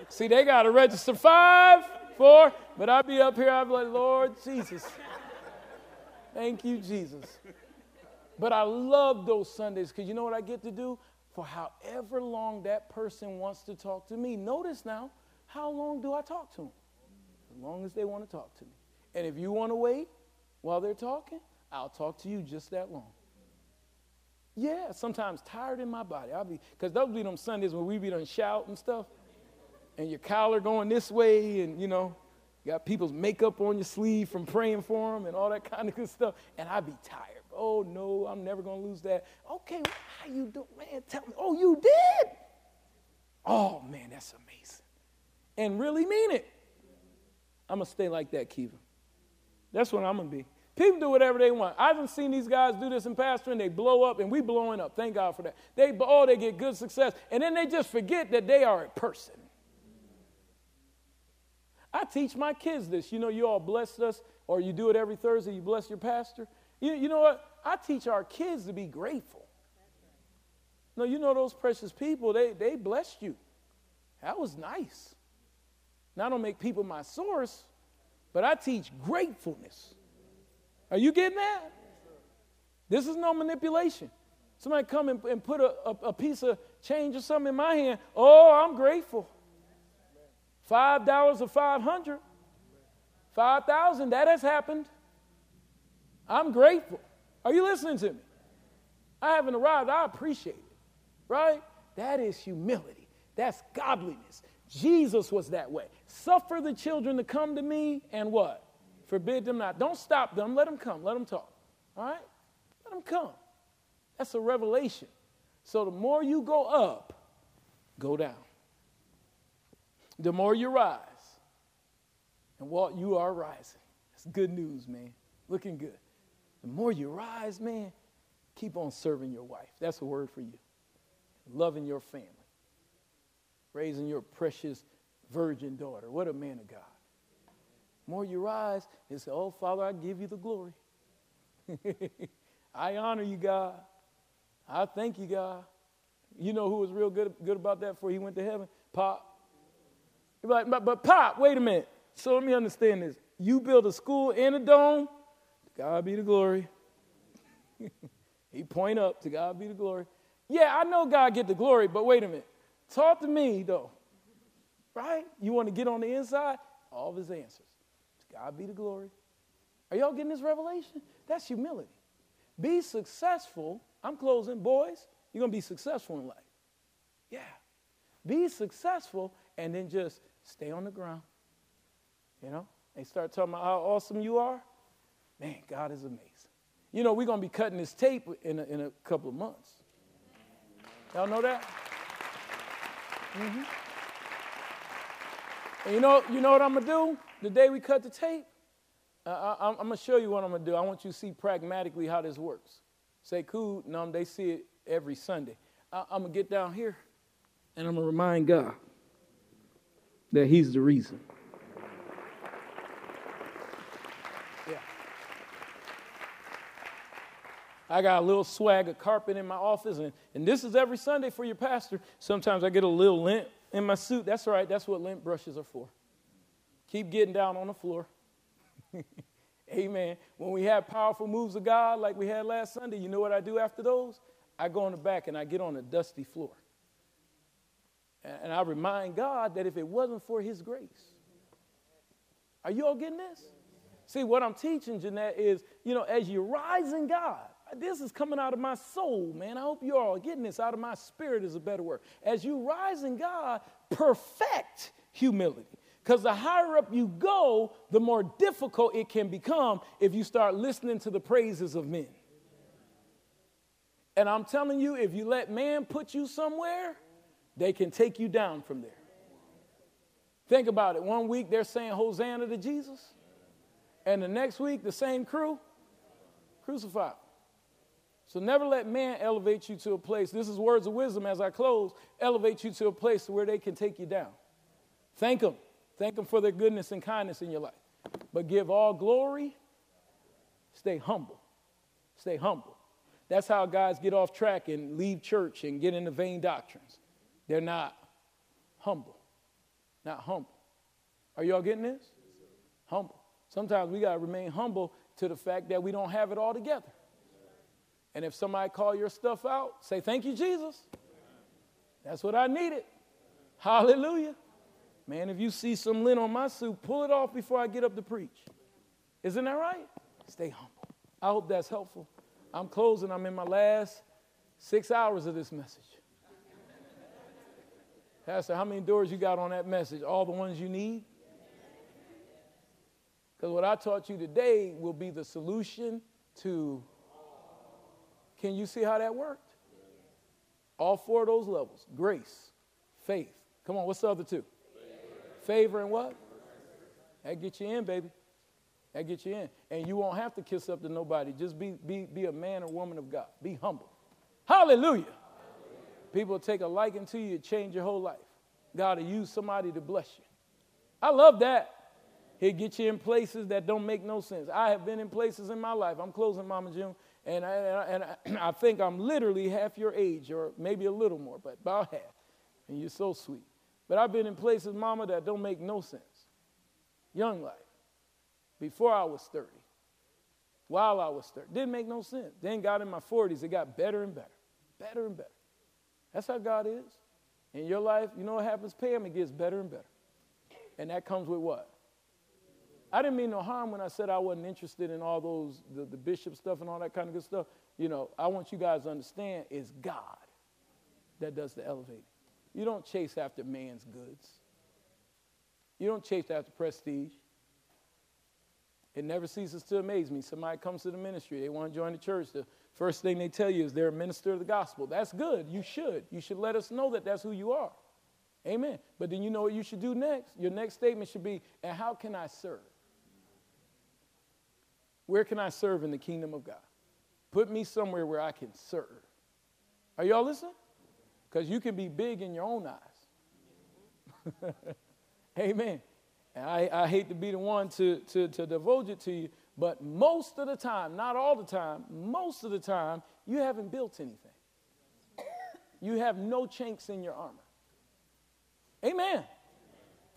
See, they got to register five, but I'd be up here, I'd be like, Lord Jesus. Thank you, Jesus. But I love those Sundays because you know what I get to do? For however long that person wants to talk to me. Notice now, how long do I talk to them? as long as they want to talk to me. And if you want to wait while they're talking, I'll talk to you just that long. Yeah, sometimes tired in my body. I'll be because those be them Sundays when we be done shout and stuff, and your collar going this way, and you know, you got people's makeup on your sleeve from praying for them and all that kind of good stuff. And I'd be tired. Oh no, I'm never gonna lose that. Okay, how you do, man? Tell me. Oh, you did. Oh man, that's amazing. And really mean it. I'm gonna stay like that, Kiva. That's what I'm gonna be. People do whatever they want. I haven't seen these guys do this in pastoring. They blow up, and we blowing up. Thank God for that. They oh, they get good success, and then they just forget that they are a person. I teach my kids this. You know, you all blessed us, or you do it every Thursday. You bless your pastor. You, you know what? I teach our kids to be grateful. No, you know those precious people. They they blessed you. That was nice. Now I don't make people my source, but I teach gratefulness. Are you getting that? This is no manipulation. Somebody come and, and put a, a, a, piece of change or something in my hand. Oh, I'm grateful. Five dollars or five hundred. Five thousand, that has happened. I'm grateful. Are you listening to me? I haven't arrived. I appreciate it. Right? That is humility. That's godliness. Jesus was that way. Suffer the children to come to me and what? Forbid them not. Don't stop them. Let them come. Let them talk. All right? Let them come. That's a revelation. So the more you go up, go down. The more you rise. And what you are rising. That's good news, man. Looking good. The more you rise, man, keep on serving your wife. That's a word for you. Loving your family. Raising your precious virgin daughter. What a man of God more you rise and say, Oh, Father, I give you the glory. *laughs* I honor you, God. I thank you, God. You know who was real good, good about that before he went to heaven? Pop. You're like, but, but Pop, wait a minute. So let me understand this. You build a school in a dome, God be the glory. *laughs* he point up, to God be the glory. Yeah, I know God get the glory, but wait a minute. Talk to me, though. Right? You want to get on the inside? All of his answers. God be the glory. Are y'all getting this revelation? That's humility. Be successful. I'm closing, boys. You're to be successful in life. Yeah. Be successful and then just stay on the ground. You know? They start talking about how awesome you are. Man, God is amazing. You know, we're going to be cutting this tape in a, in a couple of months. Y'all know that? Mm-hmm. And you know, you know what I'm going to do? the day we cut the tape, uh, I, am going to show you what I'm going to do. I want you to see pragmatically how this works. Say, cool, no, they see it every Sunday. I, I'm going to get down here and I'm going to remind God that He's the reason. Yeah. I got a little swag of carpet in my office, and, and this is every Sunday for your pastor. Sometimes I get a little lint in my suit. That's all right, that's what lint brushes are for. Keep getting down on the floor. *laughs* Amen. When we have powerful moves of God like we had last Sunday, you know what I do after those? I go in the back and I get on a dusty floor. And I remind God that if it wasn't for His grace, are you all getting this? See, what I'm teaching, Jeanette, is, you know, as you rise in God, this is coming out of my soul, man. I hope you're all getting this out of my spirit, is a better word. As you rise in God, perfect humility. Because the higher up you go, the more difficult it can become if you start listening to the praises of men. And I'm telling you, if you let man put you somewhere, they can take you down from there. Think about it. One week they're saying Hosanna to Jesus, and the next week the same crew crucified. So never let man elevate you to a place. This is words of wisdom as I close. Elevate you to a place where they can take you down. Thank them. Thank them for their goodness and kindness in your life. But give all glory. Stay humble. Stay humble. That's how guys get off track and leave church and get into vain doctrines. They're not humble. Not humble. Are y'all getting this? Humble. Sometimes we got to remain humble to the fact that we don't have it all together. And if somebody call your stuff out, say, Thank you, Jesus. That's what I needed. Hallelujah. Man, if you see some lint on my suit, pull it off before I get up to preach. Isn't that right? Stay humble. I hope that's helpful. I'm closing. I'm in my last six hours of this message. Pastor, how many doors you got on that message? All the ones you need? Because what I taught you today will be the solution to Can you see how that worked? All four of those levels grace, faith. Come on, what's the other two? Favor, and what? That gets you in, baby. That gets you in. And you won't have to kiss up to nobody. Just be, be, be a man or woman of God. Be humble. Hallelujah. People take a liking to you, change your whole life. God will use somebody to bless you. I love that. He'll get you in places that don't make no sense. I have been in places in my life. I'm closing, Mama June, and I, and I, *clears throat* I think I'm literally half your age, or maybe a little more, but about half. And you're so sweet. But I've been in places, Mama, that don't make no sense. Young life before I was 30, while I was 30. Didn't make no sense. Then got in my 40s, it got better and better, better and better. That's how God is. In your life, you know what happens? Pam, it gets better and better. And that comes with what? I didn't mean no harm when I said I wasn't interested in all those, the, the bishop stuff and all that kind of good stuff. You know, I want you guys to understand it's God that does the elevating. You don't chase after man's goods. You don't chase after prestige. It never ceases to amaze me. Somebody comes to the ministry, they want to join the church. The first thing they tell you is they're a minister of the gospel. That's good. You should. You should let us know that that's who you are. Amen. But then you know what you should do next? Your next statement should be, and how can I serve? Where can I serve in the kingdom of God? Put me somewhere where I can serve. Are y'all listening? Because you can be big in your own eyes. *laughs* Amen. And I, I hate to be the one to, to, to divulge it to you, but most of the time, not all the time, most of the time, you haven't built anything. You have no chinks in your armor. Amen.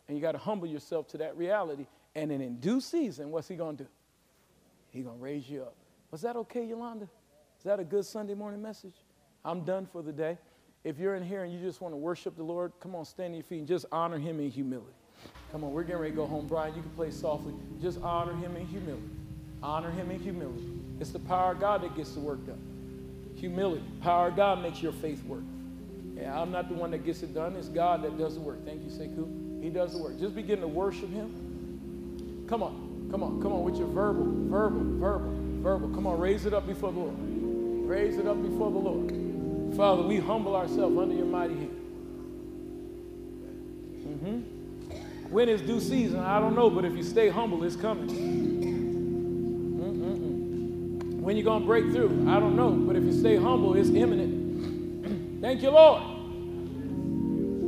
And you got to humble yourself to that reality. And then in due season, what's he going to do? He's going to raise you up. Was that okay, Yolanda? Is that a good Sunday morning message? I'm done for the day. If you're in here and you just want to worship the Lord, come on, stand on your feet and just honor him in humility. Come on, we're getting ready to go home. Brian, you can play softly. Just honor him in humility. Honor him in humility. It's the power of God that gets the work done. Humility. Power of God makes your faith work. Yeah, I'm not the one that gets it done. It's God that does the work. Thank you, Sekou. He does the work. Just begin to worship him. Come on. Come on. Come on with your verbal, verbal, verbal, verbal. Come on. Raise it up before the Lord. Raise it up before the Lord. Father, we humble ourselves under your mighty hand. Mm-hmm. When is due season? I don't know, but if you stay humble, it's coming. When you going to break through? I don't know, but if you stay humble, it's imminent. *clears throat* Thank you, Lord.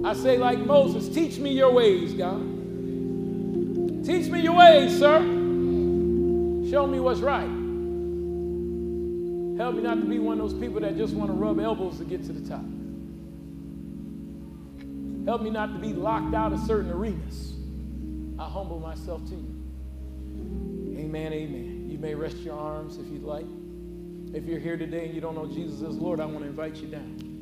I say, like Moses, teach me your ways, God. Teach me your ways, sir. Show me what's right. Help me not to be one of those people that just want to rub elbows to get to the top. Help me not to be locked out of certain arenas. I humble myself to you. Amen, amen. You may rest your arms if you'd like. If you're here today and you don't know Jesus as Lord, I want to invite you down.